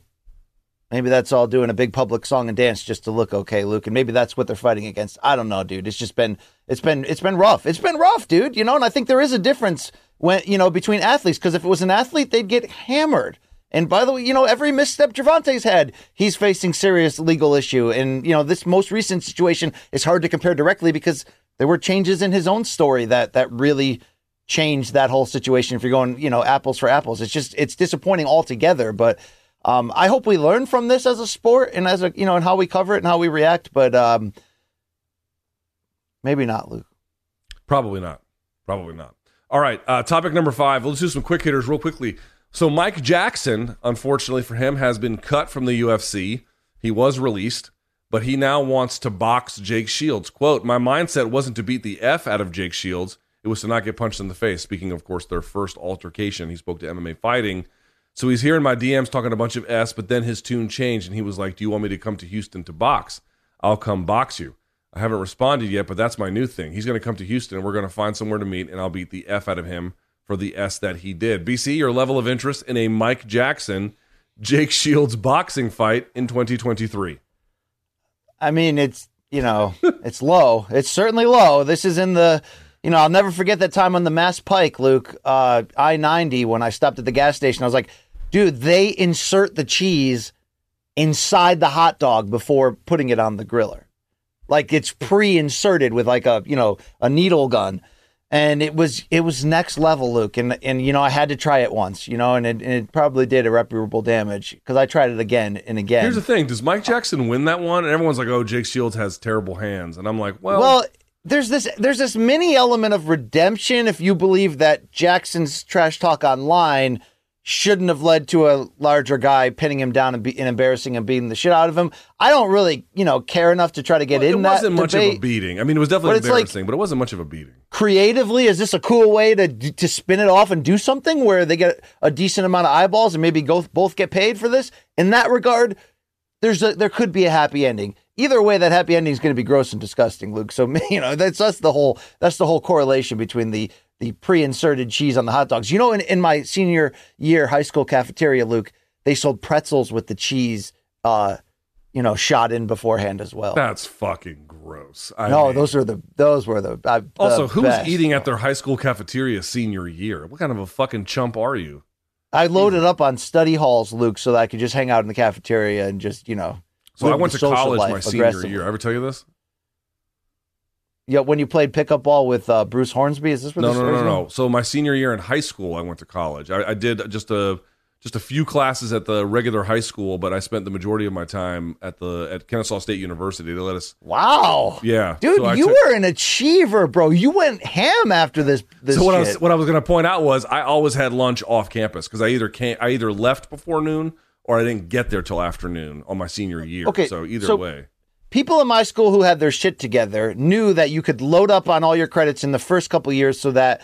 maybe that's all doing a big public song and dance just to look okay, Luke. And maybe that's what they're fighting against. I don't know, dude. It's just been it's been it's been rough. It's been rough, dude. You know, and I think there is a difference when you know between athletes because if it was an athlete, they'd get hammered. And by the way, you know, every misstep Gervonta's had, he's facing serious legal issue. And, you know, this most recent situation is hard to compare directly because there were changes in his own story that that really changed that whole situation. If you're going, you know, apples for apples, it's just it's disappointing altogether. But um, I hope we learn from this as a sport and as a you know and how we cover it and how we react. But um, maybe not, Luke. Probably not. Probably not. All right. Uh, topic number five. Let's do some quick hitters real quickly. So Mike Jackson, unfortunately for him, has been cut from the UFC. He was released, but he now wants to box Jake Shields. Quote, my mindset wasn't to beat the F out of Jake Shields. It was to not get punched in the face. Speaking, of course, their first altercation, he spoke to MMA Fighting. So he's here in my DMs talking a bunch of S, but then his tune changed and he was like, Do you want me to come to Houston to box? I'll come box you. I haven't responded yet, but that's my new thing. He's going to come to Houston and we're going to find somewhere to meet and I'll beat the F out of him for the S that he did. BC, your level of interest in a Mike Jackson, Jake Shields boxing fight in 2023? I mean, it's you know, it's low. It's certainly low. This is in the, you know, I'll never forget that time on the Mass Pike, Luke, uh, I ninety when I stopped at the gas station. I was like, dude, they insert the cheese inside the hot dog before putting it on the griller, like it's pre-inserted with like a you know a needle gun. And it was it was next level, Luke, and and you know I had to try it once, you know, and it, and it probably did irreparable damage because I tried it again and again. Here's the thing: Does Mike Jackson win that one? And everyone's like, "Oh, Jake Shields has terrible hands," and I'm like, "Well, Well, there's this there's this mini element of redemption if you believe that Jackson's trash talk online shouldn't have led to a larger guy pinning him down and, be, and embarrassing and beating the shit out of him. I don't really, you know, care enough to try to get Well, in it that wasn't much of a beating. I mean, it was definitely But it's like- embarrassing, but it wasn't much of a beating. Creatively, is this a cool way to to spin it off and do something where they get a decent amount of eyeballs and maybe go, both get paid for this? In that regard, there's a, there could be a happy ending. Either way, that happy ending is going to be gross and disgusting, Luke. So you know that's that's the whole that's the whole correlation between the the pre-inserted cheese on the hot dogs. You know, in, in my senior year high school cafeteria, Luke, they sold pretzels with the cheese, uh, you know, shot in beforehand as well. That's fucking gross. I no, mean- those are the those were the uh, the Also, who's best. eating at their high school cafeteria senior year? What kind of a fucking chump are you? I loaded up on study halls, Luke, so that I could just hang out in the cafeteria and just you know. So I went to college my senior year. I ever tell you this? Yeah, when you played pickup ball with uh, Bruce Hornsby, is this where No, this no, no, no, no. So my senior year in high school, I went to college. I, I did just a just a few classes at the regular high school, but I spent the majority of my time at the at Kennesaw State University. They let us, Wow, yeah, dude, So you took- were an achiever, bro. You went ham after this. This So what I was what I was going to point out was I always had lunch off campus because I either can't I either left before noon or I didn't get there till afternoon on my senior year. Okay, so either so- way, people in my school who had their shit together knew that you could load up on all your credits in the first couple years so that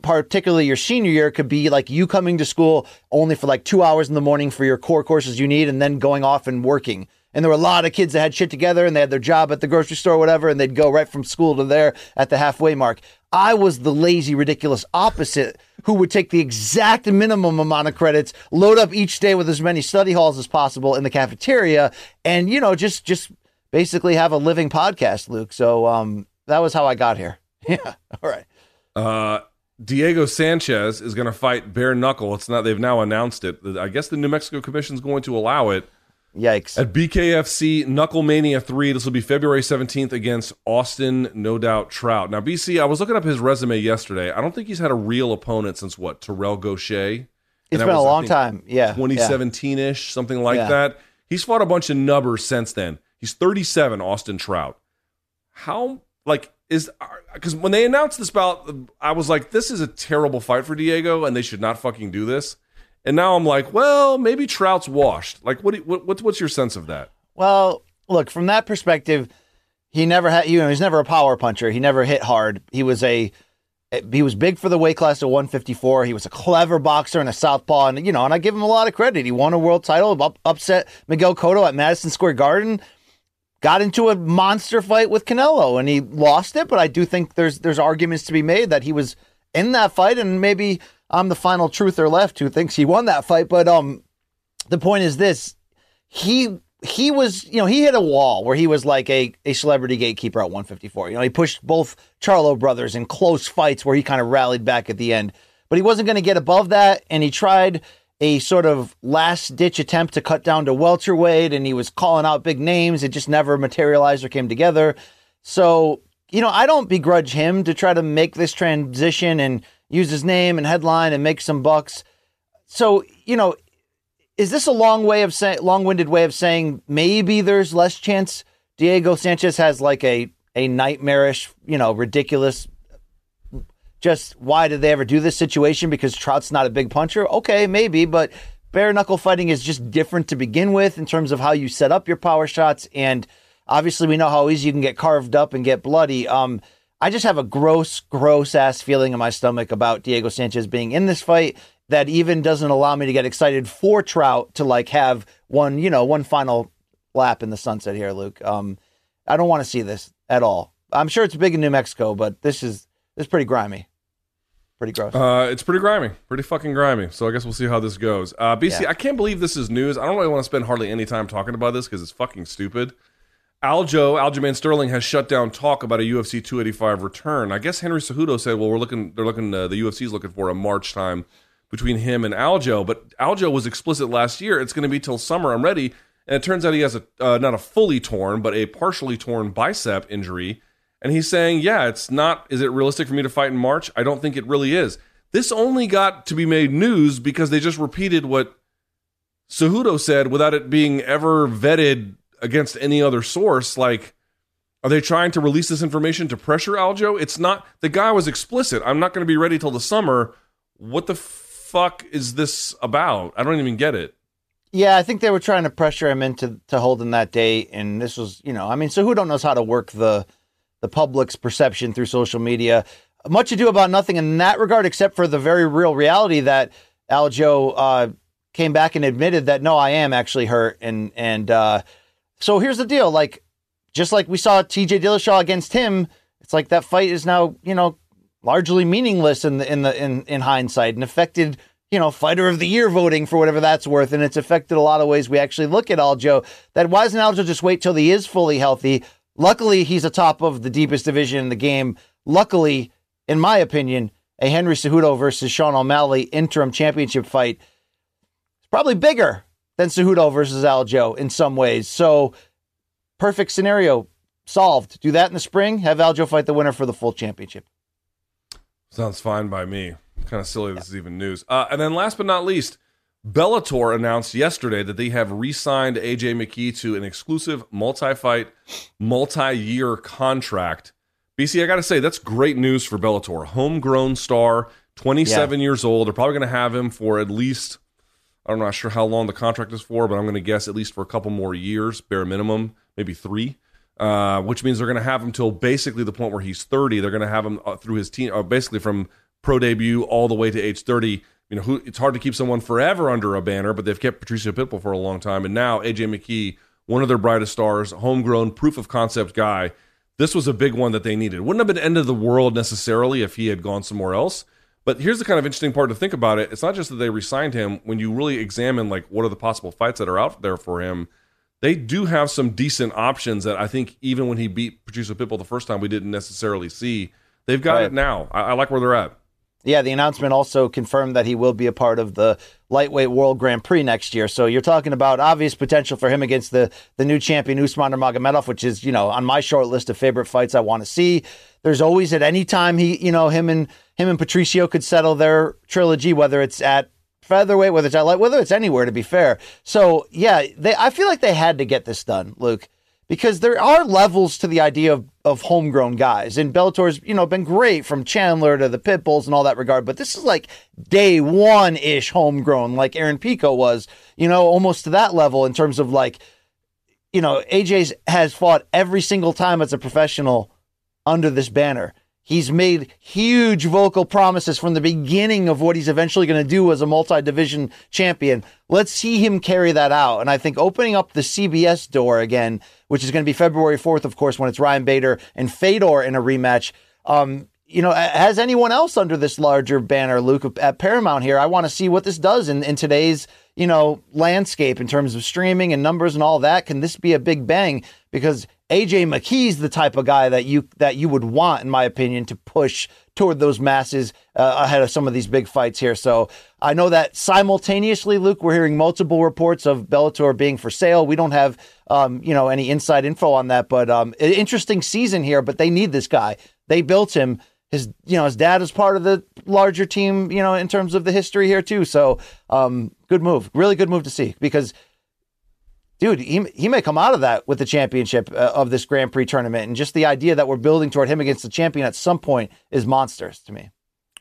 particularly your senior year could be like you coming to school only for like two hours in the morning for your core courses you need and then going off and working. And there were a lot of kids that had shit together and they had their job at the grocery store or whatever and they'd go right from school to there at the halfway mark i was the lazy ridiculous opposite who would take the exact minimum amount of credits load up each day with as many study halls as possible in the cafeteria and you know just just basically have a living podcast luke so um that was how i got here yeah all right uh, Diego Sanchez is going to fight bare knuckle. It's not they've now announced it. I guess the New Mexico Commission is going to allow it. Yikes At BKFC Knuckle Mania 3, this will be February 17th against Austin No Doubt Trout. Now, BC, I was looking up his resume yesterday. I don't think he's had a real opponent since what? Terrell Gausha? it's been a was, I long think, time yeah yeah. 2017 ish, something like Yeah. that. He's fought a bunch of nubbers since then. He's 37, Austin Trout. How, like, is, because when they announced this bout, I was like, this is a terrible fight for Diego and they should not fucking do this. And now I'm like, well, maybe Trout's washed. Like, what, you- what what's, what's your sense of that? Well, look from that perspective, he never had. You know, he's never a power puncher. He never hit hard. He was a. He was big for the weight class of 154. He was a clever boxer and a southpaw, and you know, and I give him a lot of credit. He won a world title, up, upset Miguel Cotto at Madison Square Garden, got into a monster fight with Canelo, and he lost it. But I do think there's there's arguments to be made that he was in that fight, and maybe I'm the final truther left who thinks he won that fight. But um, the point is this: he he was you know he hit a wall where he was like a, a celebrity gatekeeper at 154 you know he pushed both charlo brothers in close fights where he kind of rallied back at the end. But he wasn't going to get above that and he tried a sort of last ditch attempt to cut down to welterweight and he was calling out big names. It just never materialized or came together. So you know i don't begrudge him to try to make this transition and use his name and headline and make some bucks so you know is this a long way of saying long-winded way of saying maybe there's less chance Diego Sanchez has like a a nightmarish, you know, ridiculous just why did they ever do this situation? Because Trout's not a big puncher. Okay, maybe, but bare knuckle fighting is just different to begin with in terms of how you set up your power shots. And obviously, we know how easy you can get carved up and get bloody. Um, I just have a gross, gross ass feeling in my stomach about Diego Sanchez being in this fight that even doesn't allow me to get excited for Trout to like have one, you know, one final lap in the sunset here, Luke. Um, I don't want to see this at all. I'm sure it's big in New Mexico, but this is this is pretty grimy, pretty gross. Uh, it's pretty grimy, pretty fucking grimy. So I guess we'll see how this goes. Uh, BC, Yeah. I can't believe this is news. I don't really want to spend hardly any time talking about this because it's fucking stupid. Aljo, Aljamain Sterling has shut down talk about a UFC 285 return. I guess Henry Cejudo said, "Well, we're looking. They're looking. Uh, the UFC is looking for a March time between him and Aljo." But Aljo was explicit last year. It's going to be till summer. I'm ready. And it turns out he has a uh, not a fully torn, but a partially torn bicep injury. And he's saying, "Yeah, it's not. Is it realistic for me to fight in March? I don't think it really is." This only got to be made news because they just repeated what Cejudo said without it being ever vetted against any other source. Like, are they trying to release this information to pressure Aljo? It's not. The guy was explicit. I'm not going to be ready till the summer. What the fuck is this about? I don't even get it. Yeah, I think they were trying to pressure him into to holding that date, and this was, you know, I mean, so who don't knows how to work the the public's perception through social media? Much ado about nothing in that regard, except for the very real reality that Aljo uh, came back and admitted that no, I am actually hurt, and and uh, so here's the deal, like just like we saw T.J. Dillashaw against him, it's like that fight is now, you know, largely meaningless in the in the in in hindsight, and affected you know, fighter of the year voting for whatever that's worth. And it's affected a lot of ways we actually look at Aljo. That why doesn't Aljo just wait till he is fully healthy? Luckily, he's atop of the deepest division in the game. Luckily, in my opinion, a Henry Cejudo versus Sean O'Malley interim championship fight is probably bigger than Cejudo versus Aljo in some ways. So, perfect scenario solved. Do that in the spring. Have Aljo fight the winner for the full championship. Sounds fine by me. Kind of silly this is even news. Uh, and then last but not least, Bellator announced yesterday that they have re-signed AJ McKee to an exclusive multi-fight, multi-year contract. BC, I got to say that's great news for Bellator. Homegrown star, 27 years old. They're probably going to have him for at least I'm not sure how long the contract is for, but I'm going to guess at least for a couple more years, bare minimum, maybe three. Uh, which means they're going to have him till basically the point where he's 30. They're going to have him uh, through his team, uh, basically from pro debut all the way to age 30. You know, who, it's hard to keep someone forever under a banner, but they've kept Patricio Pitbull for a long time, and now AJ McKee, one of their brightest stars, homegrown, proof of concept guy. This was a big one that they needed. Wouldn't have been end of the world necessarily if he had gone somewhere else. But here's the kind of interesting part to think about it. It's not just that they re-signed him. When you really examine like what are the possible fights that are out there for him, they do have some decent options that I think even when he beat Patricio Pitbull the first time, we didn't necessarily see. They've got Right. it now. I, I like where they're at. Yeah, the announcement also confirmed that he will be a part of the lightweight world Grand Prix next year. So you're talking about obvious potential for him against the the new champion Usman Nurmagomedov, which is you know on my short list of favorite fights I want to see. There's always at any time he you know him and him and Patricio could settle their trilogy, whether it's at featherweight, whether it's at light, whether it's anywhere. To be fair, so yeah, they I feel like they had to get this done, Luke because there are levels to the idea of, of homegrown guys. And Bellator's, you know, been great from Chandler to the Pitbulls and all that regard, but this is like day one ish homegrown, like Aaron Pico was, you know, almost to that level in terms of like, you know, AJ's has fought every single time as a professional under this banner. He's made huge vocal promises from the beginning of what he's eventually going to do as a multi division champion. Let's see him carry that out. And I think opening up the CBS door again, which is going to be February 4th, of course, when it's Ryan Bader and Fedor in a rematch. Um, you know, has anyone else under this larger banner, Luke, at Paramount here? I want to see what this does in, in today's, you know, landscape in terms of streaming and numbers and all that. Can this be a big bang? Because AJ McKee's the type of guy that you that you would want, in my opinion, to push toward those masses uh, ahead of some of these big fights here. So I know that simultaneously, Luke, we're hearing multiple reports of Bellator being for sale. We don't have, um, you know, any inside info on that, but um, interesting season here. But they need this guy. They built him. His, you know, his dad is part of the larger team, you know, in terms of the history here too. So, um, good move, really good move to see because dude, he, he may come out of that with the championship uh, of this Grand Prix tournament. And just the idea that we're building toward him against the champion at some point is monstrous to me.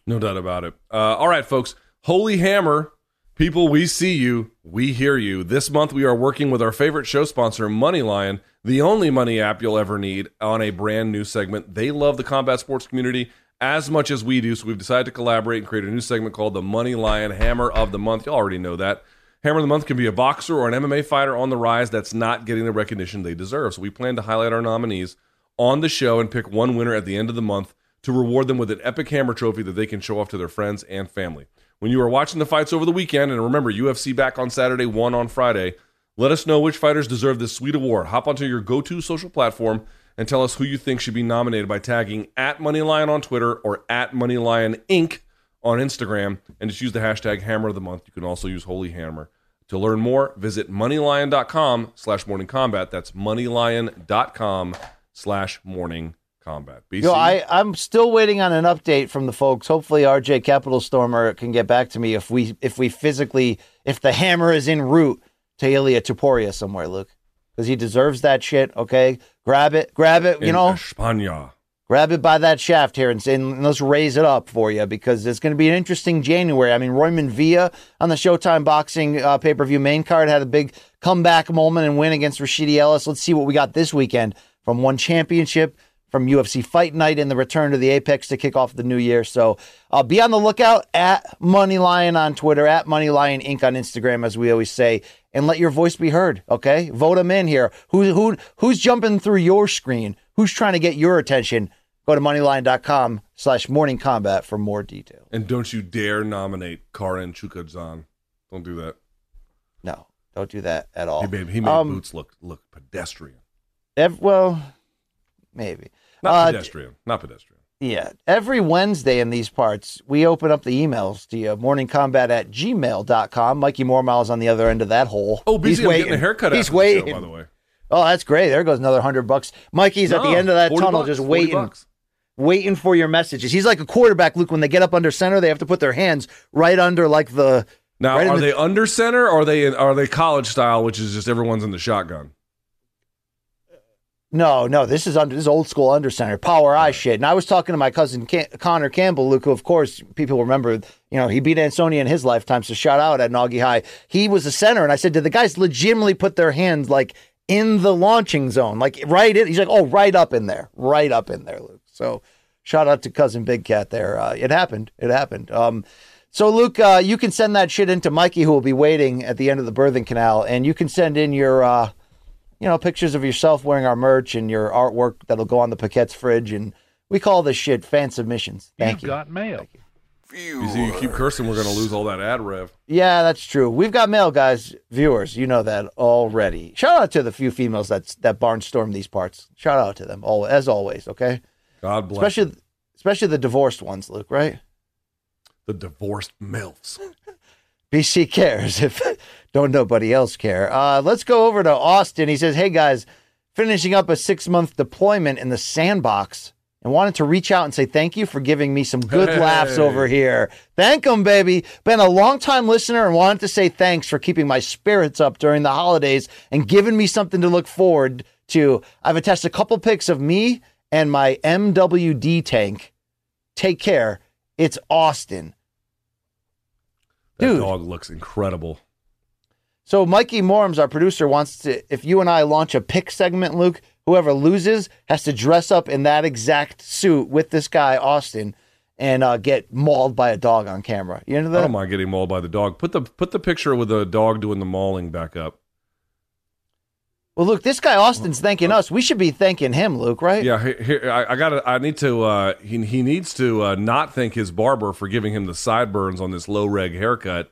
No doubt about it. Uh, all right, folks. Holy Hammer, people, we see you, we hear you. This month we are working with our favorite show sponsor, MoneyLion, the only money app you'll ever need on a brand new segment. They love the combat sports community as much as we do, so we've decided to collaborate and create a new segment called the Money Lion Hammer of the Month. You already know that. Hammer of the Month can be a boxer or an MMA fighter on the rise that's not getting the recognition they deserve. So we plan to highlight our nominees on the show and pick one winner at the end of the month to reward them with an epic hammer trophy that they can show off to their friends and family. When you are watching the fights over the weekend, and remember, UFC back on Saturday, one on Friday, let us know which fighters deserve this sweet award. Hop onto your go to social platform and tell us who you think should be nominated by tagging at MoneyLion on Twitter or at MoneyLion Inc. on Instagram and just use the hashtag Hammer of the Month. You can also use Holy Hammer. To learn more, visit moneylion.com slash morning combat. That's moneylion.com slash morning combat. BC? Yo, I, I'm still waiting on an update from the folks. Hopefully, RJ Capital Stormer can get back to me if we if we physically if the hammer is en route to Ilia Topuria somewhere, Luke, because he deserves that shit. Okay, grab it, grab it. You In know, España. Grab it by that shaft here and, and let's raise it up for you because it's going to be an interesting January. I mean, Roiman Villa on the Showtime Boxing uh, pay per view main card had a big comeback moment and win against Rashidi Ellis. Let's see what we got this weekend from one championship. From UFC Fight Night and the return to the Apex to kick off the new year. So uh, be on the lookout at Money Lion on Twitter, at Money Lion Inc. on Instagram, as we always say, and let your voice be heard. Okay, vote them in here. Who who who's jumping through your screen? Who's trying to get your attention? Go to moneylion.com slash morning combat for more details. And don't you dare nominate Karen Chukhadzhian. Don't do that. No, don't do that at all. He made, he made Um, boots look look pedestrian. ev- well, maybe. Not Uh, pedestrian. Not pedestrian. Yeah. Every Wednesday in these parts, we open up the emails to you, morningcombat at gmail.com. Mikey Mormile is on the other end of that hole. Oh, busy. I'm getting a haircut He's waiting. show, by the way. Oh, that's great. There goes another hundred bucks. Mikey's at the end of that tunnel bucks, just waiting, bucks. waiting for your messages. He's like a quarterback, Luke. When they get up under center, they have to put their hands right under like the. Now, right are the- they under center or are they are they college style, which is just everyone's in the shotgun? No, no, this is under this is old school under center power eye shit. And I was talking to my cousin Cam- Connor Campbell, Luke, who of course people remember. You know, he beat Ansonia in his lifetime, so shout out at Noggy High. He was a center, and I said, did the guys legitimately put their hands like in the launching zone, like right in? He's like, oh, right up in there, right up in there, Luke. So shout out to cousin Big Cat there. Uh, it happened. It happened. Um, so, Luke, uh, you can send that shit into Mikey, who will be waiting at the end of the birthing canal, and you can send in your, uh, you know, pictures of yourself wearing our merch and your artwork that'll go on the Paquette's fridge. And we call this shit fan submissions. Thank you. got mail. You see, you keep cursing, we're going to lose all that ad rev. Yeah, that's true. We've got mail, guys, viewers. You know that already. Shout out to the few females that's that barnstorm these parts. Shout out to them, all as always. Okay, God bless especially them. especially the divorced ones, Luke. Right? the divorced milfs. BC cares if don't nobody else care. Uh, let's go over to Austin. He says, "Hey guys, finishing up a six month deployment in the sandbox." And wanted to reach out and say thank you for giving me some good Hey. laughs over here. Thank 'em, baby. Been a long time listener and wanted to say thanks for keeping my spirits up during the holidays and giving me something to look forward to. I've attached a couple pics of me and my MWD tank. Take care. It's Austin. That Dude. dog looks incredible. So Mikey Morms, our producer, wants to if you and I launch a pick segment, Luke, whoever loses has to dress up in that exact suit with this guy, Austin, and uh, get mauled by a dog on camera. You I that? don't mind getting mauled by the dog. Put the put the picture with the dog doing the mauling back up. Well, Luke, this guy Austin's thanking us. We should be thanking him, Luke, right? Yeah, here, here I, I got I need to. Uh, he he needs to uh, not thank his barber for giving him the sideburns on this low reg haircut.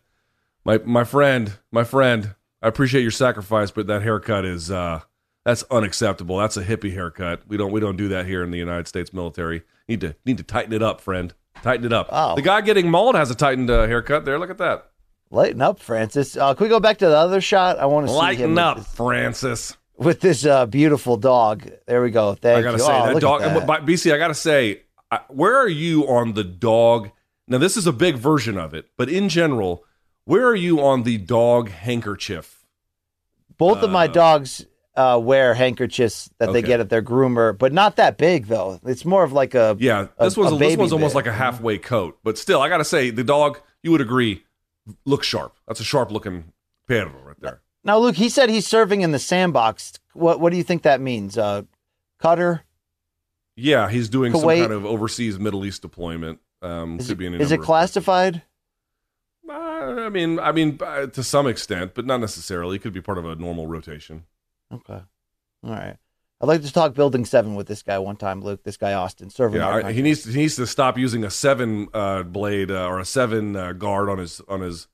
My my friend, my friend, I appreciate your sacrifice, but that haircut is uh, that's unacceptable. That's a hippie haircut. We don't we don't do that here in the United States military. Need to need to tighten it up, friend. Tighten it up. Oh. The guy getting mauled has a tightened uh, haircut there. Look at that. Lighten up, Francis. Uh, can we go back to the other shot? I want to see him Lighten with up, this- Francis. with this uh, beautiful dog. There we go. Thank I gotta you. say Oh, that dog. That. But BC, I gotta say, where are you on the dog? Now, this is a big version of it, but in general, where are you on the dog handkerchief? Both of uh, my dogs uh, wear handkerchiefs that they get at their groomer, but not that big though. It's more of like a Yeah, a- this was a this one's almost bit. like a halfway coat, but still, I gotta say, the dog. You would agree, looks sharp. That's a sharp looking perro right there. Now, Luke, he said he's serving in the sandbox. What what do you think that means? Uh, Qatar? Yeah, he's doing some kind of overseas Middle East deployment. Um, Is could it, be in is it classified? Uh, I mean, I mean, uh, to some extent, but not necessarily. It could be part of a normal rotation. Okay. All right. I'd like to talk Building Seven with this guy one time, Luke. This guy Austin serving. Yeah, he needs to, he needs to stop using a seven uh, blade uh, or a seven uh, guard on his on his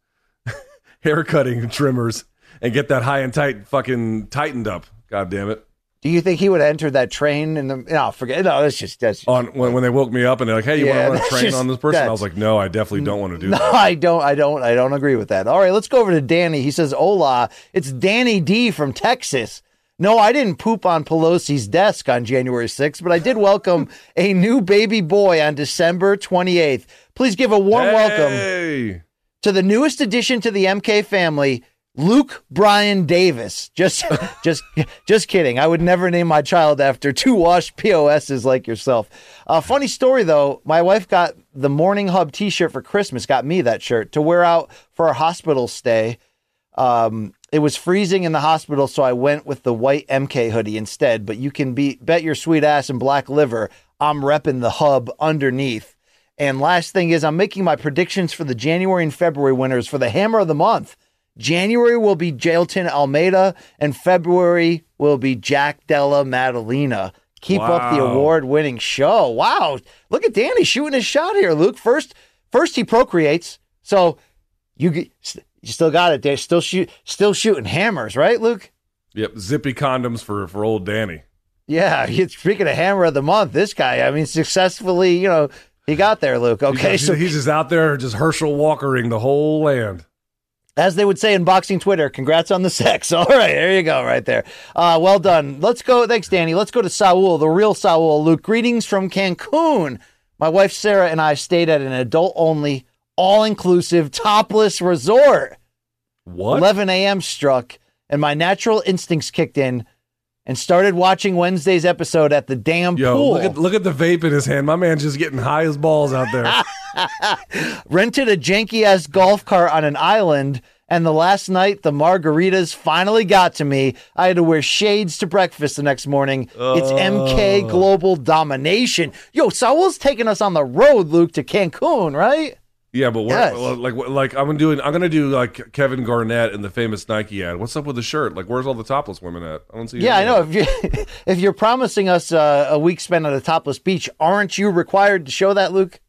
hair cutting trimmers and get that high and tight fucking tightened up. God damn it! Do you think he would enter that train in the? No, forget. No, that's just that's. On when, when they woke me up and they're like, "Hey, you Yeah, want to train just- on this person?" I was like, "No, I definitely don't want to do No, that." I don't. I don't. I don't agree with that. All right, let's go over to Danny. He says, "Hola, it's Danny D from Texas." No, I didn't poop on Pelosi's desk on January 6th, but I did welcome a new baby boy on December 28th. Please give a warm welcome to the newest addition to the MK family, Luke Brian Davis. Just, just, just kidding. I would never name my child after two washed POSs like yourself. Uh, funny story though. My wife got the Morning Hub T-shirt for Christmas. Got me that shirt to wear out for a hospital stay. Um, it was freezing in the hospital, so I went with the white MK hoodie instead. But you can be bet your sweet ass and black liver. I'm repping the hub underneath. And last thing is, I'm making my predictions for the January and February winners for the Hammer of the Month. January will be Jailton Almeida, and February will be Jack Della Maddalena. Keep up the award-winning show. Wow, look at Danny shooting his shot here, Luke. First, first he procreates, so you get- you still got it. There, still shoot, still shooting hammers, right, Luke? Yep, zippy condoms for for old Danny. Yeah. Speaking of Hammer of the Month, this guy, I mean, successfully, you know, he got there, Luke. Okay, he's, so he's just out there, just Herschel Walkering the whole land. as they would say in boxing Twitter, congrats on the sex. All right, there you go, right there. Uh, well done. Let's go. Thanks, Danny. Let's go to Saul, the real Saul. Luke, greetings from Cancun. My wife Sarah and I stayed at an adult only, all inclusive, topless resort. What? 11 a.m. struck, and my natural instincts kicked in and started watching Wednesday's episode at the damn Yo, pool. look at look at the vape in his hand. My man's just getting high as balls out there. rented a janky ass golf cart on an island. And the last night, the margaritas finally got to me. I had to wear shades to breakfast the next morning. It's MK oh. Global Domination. Yo, Saul's taking us on the road, Luke, to Cancun, right? Yeah, but where, Yes. like like I'm doing I'm gonna do like Kevin Garnett in the famous Nike ad. What's up with the shirt? Like where's all the topless women at? I don't see. Yeah, I know. If you if you're promising us uh, a week spent at a topless beach, aren't you required to show that, Luke?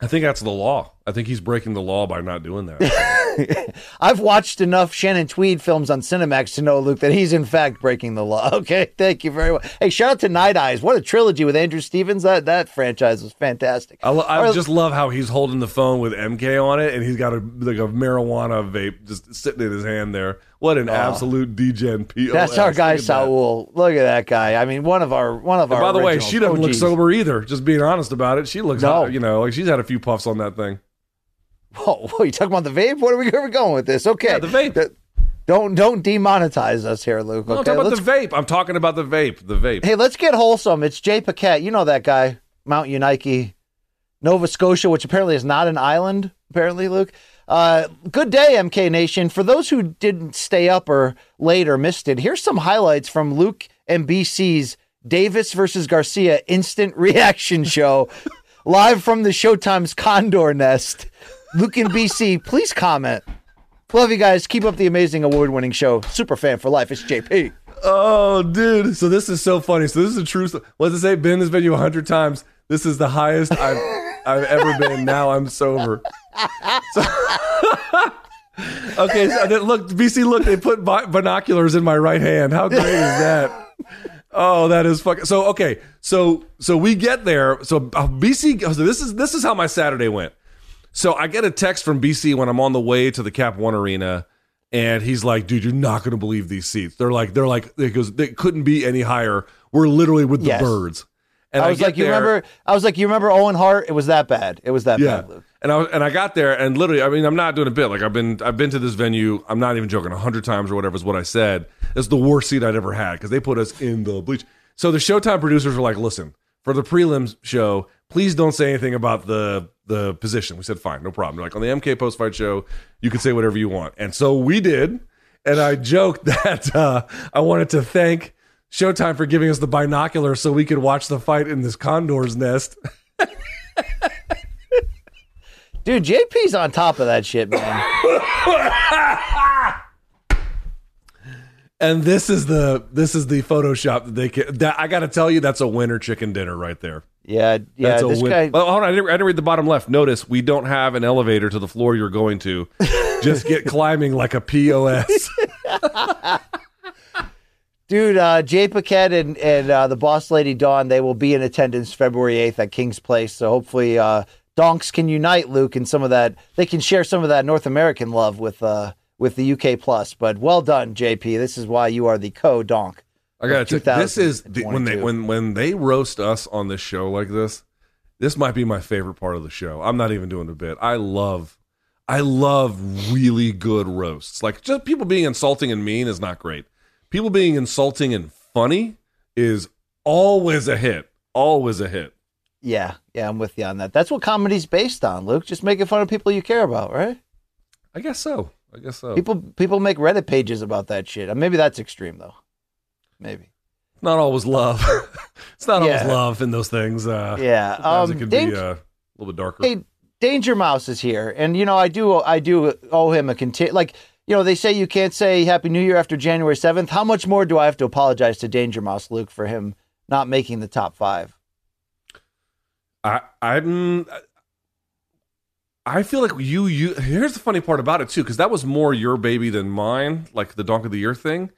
I think that's the law. I think he's breaking the law by not doing that. I've watched enough Shannon Tweed films on Cinemax to know, Luke, that he's in fact breaking the law. Okay, thank you very much. Hey, shout out to Night Eyes. What a trilogy with Andrew Stevens. That that franchise was fantastic. I, lo- I right, just love how he's holding the phone with MK on it, and he's got a like a marijuana vape just sitting in his hand there. What an absolute degen POS. Oh. That's our guy that. Saul. Look at that guy. I mean, one of our one of And our. by the way, she doesn't oh, look OGs. sober either. Just being honest about it, she looks, No. you know, like she's had a few puffs on that thing. Whoa, you talking about the vape? What are we, where are we going with this? Okay, Yeah, the vape. Th- Don't don't demonetize us here, Luke. No, I'm talking about let's the vape. I'm talking about the vape. The vape. Hey, let's get wholesome. It's Jay Paquette. You know that guy, Mount Uniacke, Nova Scotia, which apparently is not an island, apparently, Luke. Uh, good day, MK Nation. For those who didn't stay up or late or missed it, here's some highlights from Luke and BC's Davis versus Garcia instant reaction show live from the Showtime's Condor Nest. Luke and BC, please comment. Love you guys. Keep up the amazing award winning show. Super fan for life. It's JP. Oh, dude. So this is so funny. So this is a true. sto- What does it say? Been this video a hundred times. This is the highest I've I've ever been. Now I'm sober. So- okay. So then, look, BC. Look, they put bi- binoculars in my right hand. How great is that? Oh, that is fucking. So okay. So so we get there. So uh, BC. So this is this is how my Saturday went. So I get a text from BC when I'm on the way to the Cap One Arena, and he's like, "Dude, you're not going to believe these seats. They're like, they're like, it goes, they couldn't be any higher. We're literally with the Yes. birds." And I was get like, you there- remember? I was like, you remember Owen Hart? It was that bad. It was that Yeah. bad, Luke. And I and I got there and literally, I mean, I'm not doing a bit. Like I've been I've been to this venue. I'm not even joking. A hundred times or whatever is what I said. It's the worst seat I'd ever had because they put us in the bleach. So the Showtime producers were like, "Listen, for the prelims show, please don't say anything about the the position." We said, "Fine, no problem." They're like on the MK post fight show, you can say whatever you want, and so we did. And I joked that uh, I wanted to thank Showtime for giving us the binocular so we could watch the fight in this condor's nest. Dude, JP's on top of that shit, man. And this is the this is the Photoshop that they can. That I got to tell you, that's a winner chicken dinner right there. Yeah, yeah. That's This win. guy. Well, hold on, I didn't, I didn't read the bottom left. Notice we don't have an elevator to the floor you're going to. Just get climbing like a POS. Dude, uh, Jay Paquette and, and uh, the boss lady Dawn, they will be in attendance February 8th at King's Place. So hopefully, uh, Donks can unite Luke and some of that. They can share some of that North American love with uh, with the UK plus. But well done, JP. This is why you are the co Donk. I got to this is the, 2022. when they when when they roast us on this show like this. This might be my favorite part of the show. I'm not even doing a bit. I love, I love really good roasts. Like just people being insulting and mean is not great. People being insulting and funny is always a hit. Always a hit. Yeah, yeah, I'm with you on that. That's what comedy's based on, Luke. Just making fun of people you care about, right? I guess so. I guess so. People people make Reddit pages about that shit. Maybe that's extreme though. Maybe. not always love. it's not always love in those things. Uh, Yeah. Um, it can Dave- be uh, a little bit darker. Hey, Danger Mouse is here, and you know I do I do owe him a conti- like you know they say you can't say Happy New Year after January seventh. How much more do I have to apologize to Danger Mouse Luke for him not making the top five? I I'm I feel like you you here's the funny part about it too because that was more your baby than mine like the donk of the year thing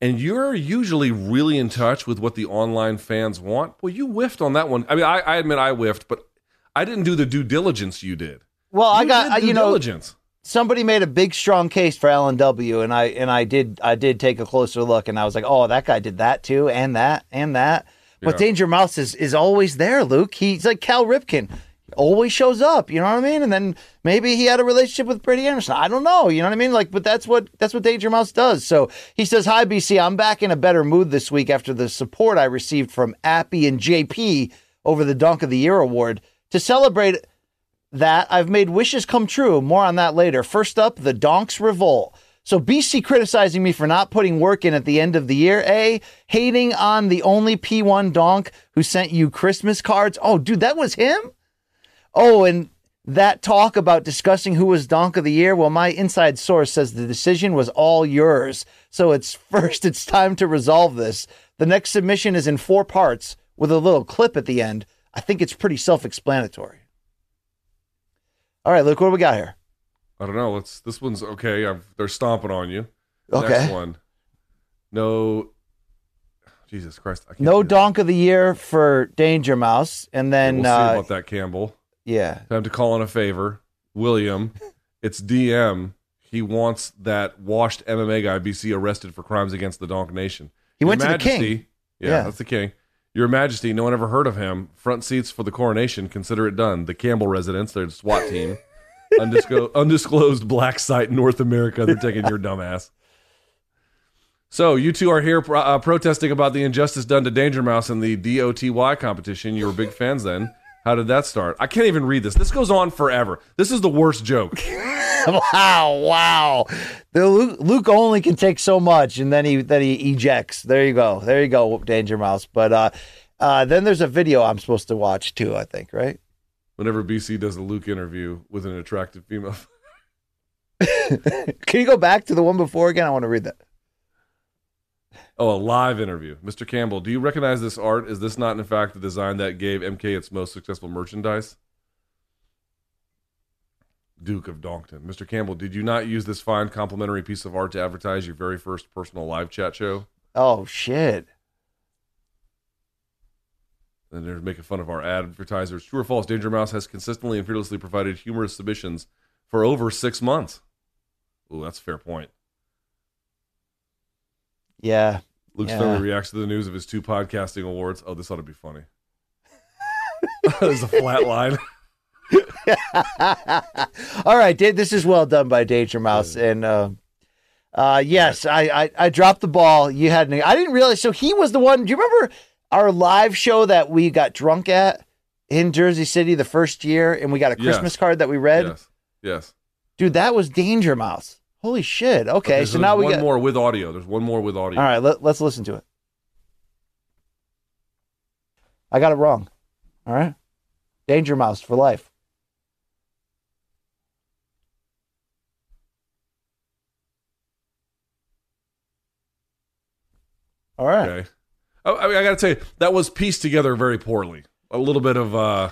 and you're usually really in touch with what the online fans want well you whiffed on that one I mean I, I admit I whiffed but I didn't do the due diligence you did Well, I You got I- due you know diligence somebody made a big strong case for LNW, and I and I did I did take a closer look, and I was like, oh, that guy did that too, and that and that. But Yeah. Danger Mouse is is always there, Luke. He's like Cal Ripken. Always shows up, you know what I mean? And then maybe he had a relationship with Brady Anderson. I don't know, you know what I mean? Like, but that's what that's what Danger Mouse does. So he says, "Hi BC, I'm back in a better mood this week after the support I received from Appy and JP over the Donk of the Year award. To celebrate that, I've made wishes come true. More on that later. First up, the Donks Revolt. So BC criticizing me for not putting work in at the end of the year. A hating on the only P1 donk who sent you Christmas cards. Oh, dude, that was him. Oh, and that talk about discussing who was donk of the year. Well, my inside source says the decision was all yours. So it's first, it's time to resolve this. The next submission is in four parts with a little clip at the end. I think it's pretty self-explanatory. All right, Luke, what do we got here? I don't know let's this one's okay I've, they're stomping on you Okay. next one no Jesus Christ I can't No do donk of the year for Danger Mouse, and Yeah, then we'll see uh, about that Campbell yeah, Time to call in a favor. William, it's DM. He wants that washed MMA guy BC arrested for crimes against the Donk Nation. He went to the king. Yeah, Yeah. that's the king. Your Majesty, no one ever heard of him. Front seats for the coronation. Consider it done. The Campbell residence, their SWAT team. Undisclosed, undisclosed black site in North America. They're taking your dumbass. So you two are here uh, protesting about the injustice done to Danger Mouse in the DOTY competition. You were big fans then. How did that start? I can't even read this. This goes on forever. This is the worst joke. wow, wow. The Luke, Luke only can take so much, and then he then he ejects. There you go, there you go, Danger Mouse. But uh, uh, then there's a video I'm supposed to watch too. I think right. Whenever BC does a Luke interview with an attractive female, Can you go back to the one before again? I want to read that. Oh, a live interview. Mr. Campbell, do you recognize this art? Is this not in fact the design that gave MK its most successful merchandise? Duke of Donkton. Mr. Campbell, did you not use this fine complimentary piece of art to advertise your very first personal live chat show? Oh shit. And they're making fun of our advertisers. True or false? Danger Mouse has consistently and fearlessly provided humorous submissions for over six months. Ooh, that's a fair point. Yeah. Luke's Yeah. reacts to the news of his two podcasting awards. Oh, this ought to be funny. There's a flat line. All right, this is well done by Danger Mouse, and uh, uh, yes, I, I I dropped the ball. You had I didn't realize. So he was the one. Do you remember our live show that we got drunk at in Jersey City the first year, and we got a Yes. Christmas card that we read? Yes. Yes. Dude, that was Danger Mouse. Holy shit! Okay, so now we got one got. more with audio. There's one more with audio. All right, let, let's listen to it. I got it wrong. All right, Danger Mouse for life. All right. Okay. Oh, I, mean, I got to tell you, that was pieced together very poorly. A little bit of uh,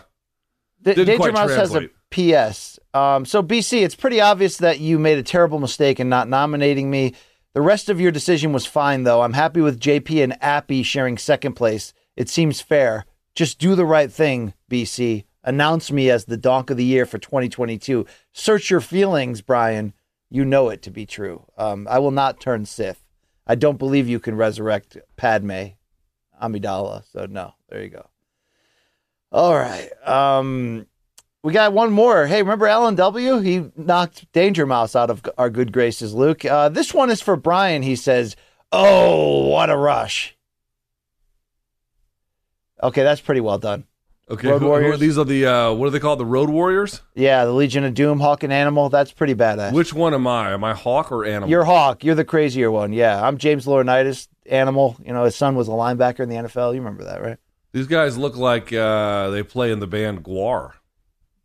D- Danger quite Mouse has a PS. Um, so BC, it's pretty obvious that you made a terrible mistake in not nominating me. The rest of your decision was fine, though. I'm happy with JP and Appy sharing second place. It seems fair. Just do the right thing, BC. Announce me as the donk of the year for 2022. Search your feelings, Brian. You know it to be true. Um, I will not turn Sith. I don't believe you can resurrect Padme Amidala. So no, there you go. All right. Um, we got one more. Hey, remember Alan W? He knocked Danger Mouse out of our good graces, Luke. Uh, this one is for Brian. He says, "Oh, what a rush!" Okay, that's pretty well done. okay. Road who- who are- these are the uh, what are they called? The Road Warriors. Yeah, the Legion of Doom, Hawk and Animal. That's pretty badass. Which one am I? Am I Hawk or Animal? You're Hawk. You're the crazier one. Yeah, I'm James Laurinaitis, Animal. You know, his son was a linebacker in the NFL. You remember that, right? These guys look like uh, they play in the band Gwar.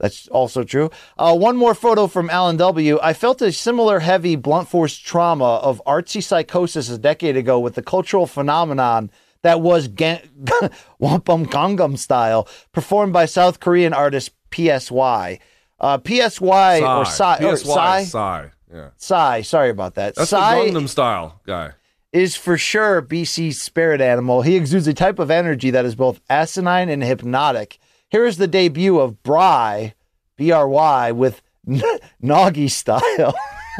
That's also true. Uh, one more photo from Alan W. I felt a similar heavy blunt force trauma of artsy psychosis a decade ago with the cultural phenomenon that was Ga- Wampum Gangnam style, performed by South Korean artist PSY. Uh, PSY or Psy, or PSY, Psy, Psy. Yeah. Psy, sorry about that. That's Psy the Gangnam style guy. is for sure BC's spirit animal. He exudes a type of energy that is both asinine and hypnotic. Here is the debut of Bry, B R Y, with Noggy style.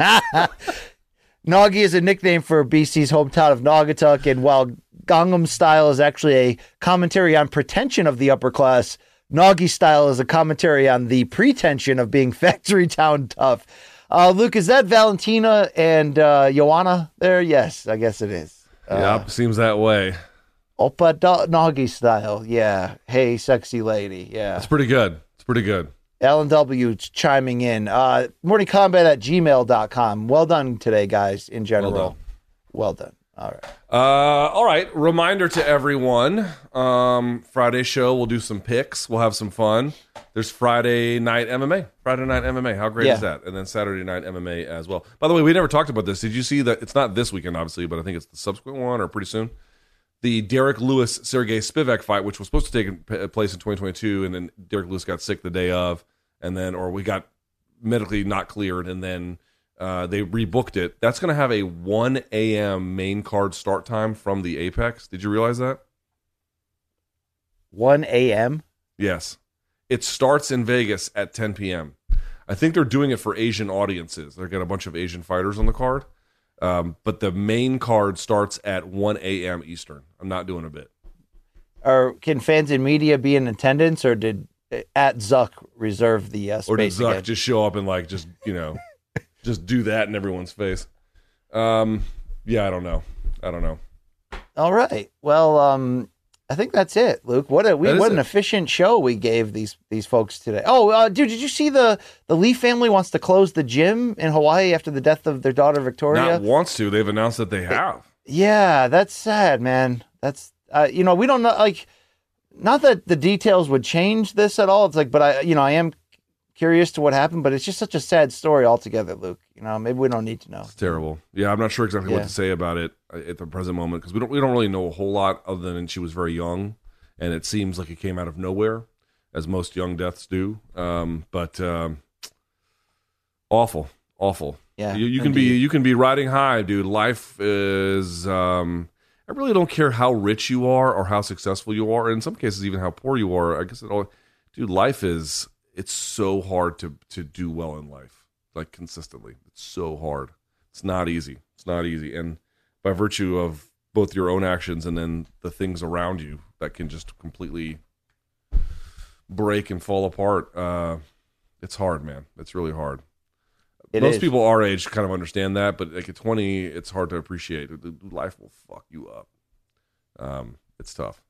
Noggy is a nickname for BC's hometown of Naugatuck, and while Gangnam style is actually a commentary on pretension of the upper class, Noggy style is a commentary on the pretension of being factory town tough. Uh, Luke, is that Valentina and uh, Joanna there? Yes, I guess it is. yep, seems that way. Oppa do- Noggy style. Yeah. Hey, sexy lady. Yeah. It's pretty good. It's pretty good. Alan W chiming in. Uh, morningcombat at gmail.com. Well done today, guys, in general. done. Well done. All right. Uh, all right. Reminder to everyone. Um, Friday show. We'll do some picks. We'll have some fun. There's Friday night MMA. Friday night MMA. How great Yeah. is that? And then Saturday night MMA as well. By the way, we never talked about this. Did you see that? It's not this weekend, obviously, but I think it's the subsequent one or pretty soon. The Derek Lewis Sergey Spivak fight, which was supposed to take place in 2022, and then Derek Lewis got sick the day of, and then or we got medically not cleared, and then uh, they rebooked it. That's going to have a 1 a.m. main card start time from the Apex. Did you realize that? 1 a.m. Yes. It starts in Vegas at 10 p.m. I think they're doing it for Asian audiences. They're got a bunch of Asian fighters on the card. Um, but the main card starts at 1 a.m. Eastern. I'm not doing a bit. Or can fans and media be in attendance, or did at Zuck reserve the uh, Or did Zuck again? just show up and like just you know just do that in everyone's face? Um, yeah, I don't know. I don't know. All right. Well, um, I think that's it, Luke. What a we what an it. efficient show we gave these these folks today. Oh, uh, dude, did you see the the Lee family wants to close the gym in Hawaii after the death of their daughter Victoria? Not wants to. They've announced that they have. Yeah, that's sad, man. That's uh, you know we don't know like not that the details would change this at all. It's like, but I you know I am curious to what happened, but it's just such a sad story altogether, Luke. You know, maybe we don't need to know. It's terrible. Yeah, I'm not sure exactly Yeah. what to say about it uh, at the present moment because we don't we don't really know a whole lot other than she was very young, and it seems like it came out of nowhere, as most young deaths do. Um, but um, awful, awful. Yeah, you, you can be you can be riding high, dude. Life is. Um, I really don't care how rich you are or how successful you are. In some cases, even how poor you are. I guess it all. Dude, life is. It's so hard to to do well in life, like consistently. It's so hard. It's not easy. It's not easy, and by virtue of both your own actions and then the things around you that can just completely break and fall apart. Uh, It's hard, man. It's really hard. It Most is. people our age kind of understand that, but like at 20, it's hard to appreciate. Life will fuck you up. Um, it's tough.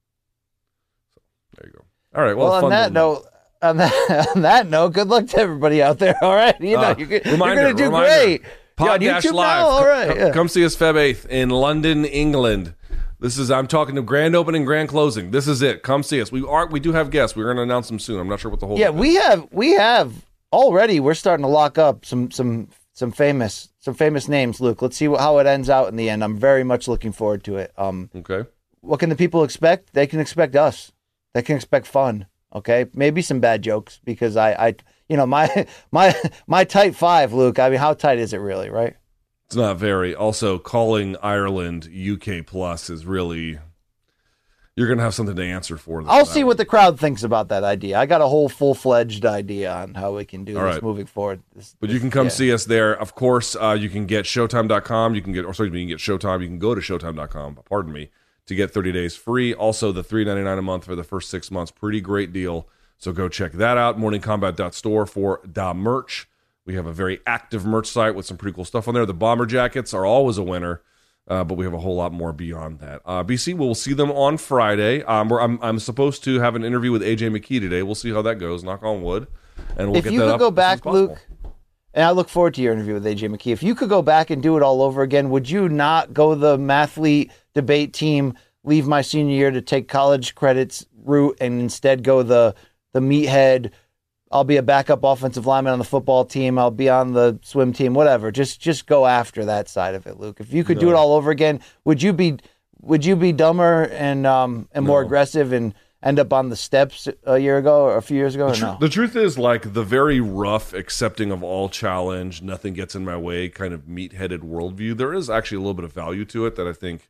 So there you go. All right. Well, Well, on that note, on that, on that note, good luck to everybody out there. All right, you know Uh, you're, you're gonna do reminder. great. Pod Yeah, Dash YouTube Live. now? All right, Come, yeah. come see us Feb 8th in London, England. This is I'm talking to grand opening, grand closing. This is it. Come see us. We are we do have guests. We're going to announce them soon. I'm not sure what the whole Yeah, we have we have already. We're starting to lock up some some some famous some famous names. Luke, let's see what, how it ends out in the end. I'm very much looking forward to it. Um, Okay. what can the people expect? They can expect us. They can expect fun. Okay, maybe some bad jokes because I, I, you know, my my my tight five, Luke. I mean, how tight is it really, right? It's not very. Also, calling Ireland UK plus is really you're going to have something to answer for. this- I'll see one. what the crowd thinks about that idea. I got a whole full fledged idea on how we can do All this right. moving forward. This- But you can come yeah. see us there. Of course, uh, you can get Showtime.com. You can get, or sorry, you can get Showtime. You can go to Showtime.com. Pardon me, to get 30 days free. Also, the $3.99 a month for the first six months. Pretty great deal. So go check that out. MorningCombat.store for da merch. We have a very active merch site with some pretty cool stuff on there. The bomber jackets are always a winner. Uh, but we have a whole lot more beyond that. Uh, BC, we'll see them on Friday. Um, I'm, I'm supposed to have an interview with AJ McKee today. We'll see how that goes. Knock on wood. And we'll if get you that could up go as soon as back. Luke, and I look forward to your interview with AJ McKee. If you could go back and do it all over again, would you not go the mathlete debate team, leave my senior year to take college credits route, and instead go the the meathead? I'll be a backup offensive lineman on the football team. I'll be on the swim team, whatever. Just just go after that side of it, Luke. If you could do it all over again, would you be would you be dumber and um and more No. aggressive and end up on the steps a year ago or a few years ago? Or Tru- no? The truth is, like the very rough, accepting of all challenge, nothing gets in my way, kind of meat-headed worldview. There is actually a little bit of value to it that I think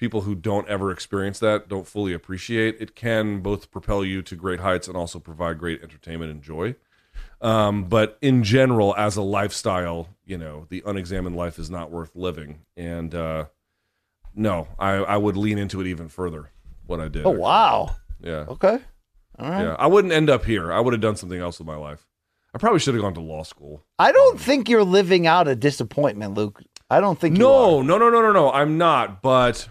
people who don't ever experience that don't fully appreciate. It can both propel you to great heights and also provide great entertainment and joy. Um, but in general, as a lifestyle, you know, the unexamined life is not worth living. And uh, no, I, I would lean into it even further. What I did. Oh wow. Yeah. Okay. All right. Yeah, I wouldn't end up here. I would have done something else with my life. I probably should have gone to law school. I don't think you're living out a disappointment, Luke. I don't think you No, are. no, no, no, no, no. I'm not. But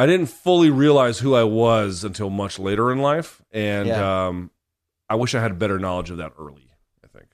I didn't fully realize who I was until much later in life, and Yeah. um, I wish I had better knowledge of that early. I think.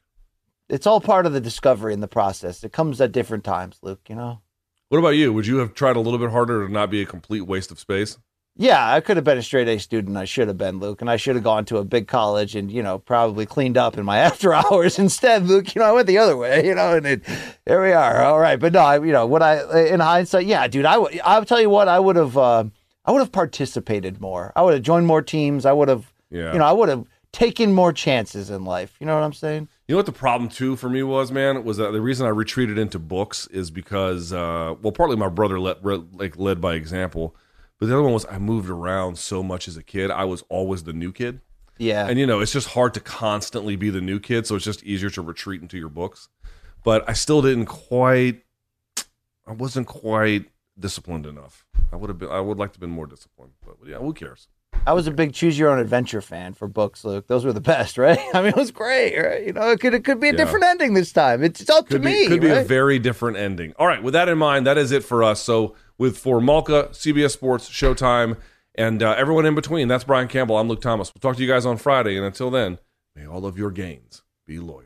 It's all part of the discovery in the process. It comes at different times, Luke, you know? What about you? Would you have tried a little bit harder to not be a complete waste of space? Yeah, I could have been a straight A student. I should have been, Luke, and I should have gone to a big college and, you know, probably cleaned up in my after hours instead, Luke. You know, I went the other way, you know, and it, there we are. All right. But no, I, you know, what I, in hindsight, yeah, dude, I would, I'll tell you what, I would have, uh, I would have participated more. I would have joined more teams. I would have, Yeah. you know, I would have taken more chances in life. You know what I'm saying? You know what the problem too for me was, man, was that the reason I retreated into books is because, uh, well, partly my brother let re- like led by example, but the other one was I moved around so much as a kid. I was always the new kid, Yeah. and you know it's just hard to constantly be the new kid, so it's just easier to retreat into your books. But I still didn't quite, I wasn't quite disciplined enough. I would have been, I would like to have been more disciplined, but yeah, who cares? I was a big choose your own adventure fan for books, Luke. Those were the best, right? I mean, it was great, right? You know, it could it could be a Yeah. different ending this time. It's, it's up could to be, me. could be a very different ending. All right, with that in mind, that is it for us. So with for Malka, CBS Sports, Showtime, and uh, everyone in between, that's Brian Campbell. I'm Luke Thomas. We'll talk to you guys on Friday, and until then, may all of your gains be loyal.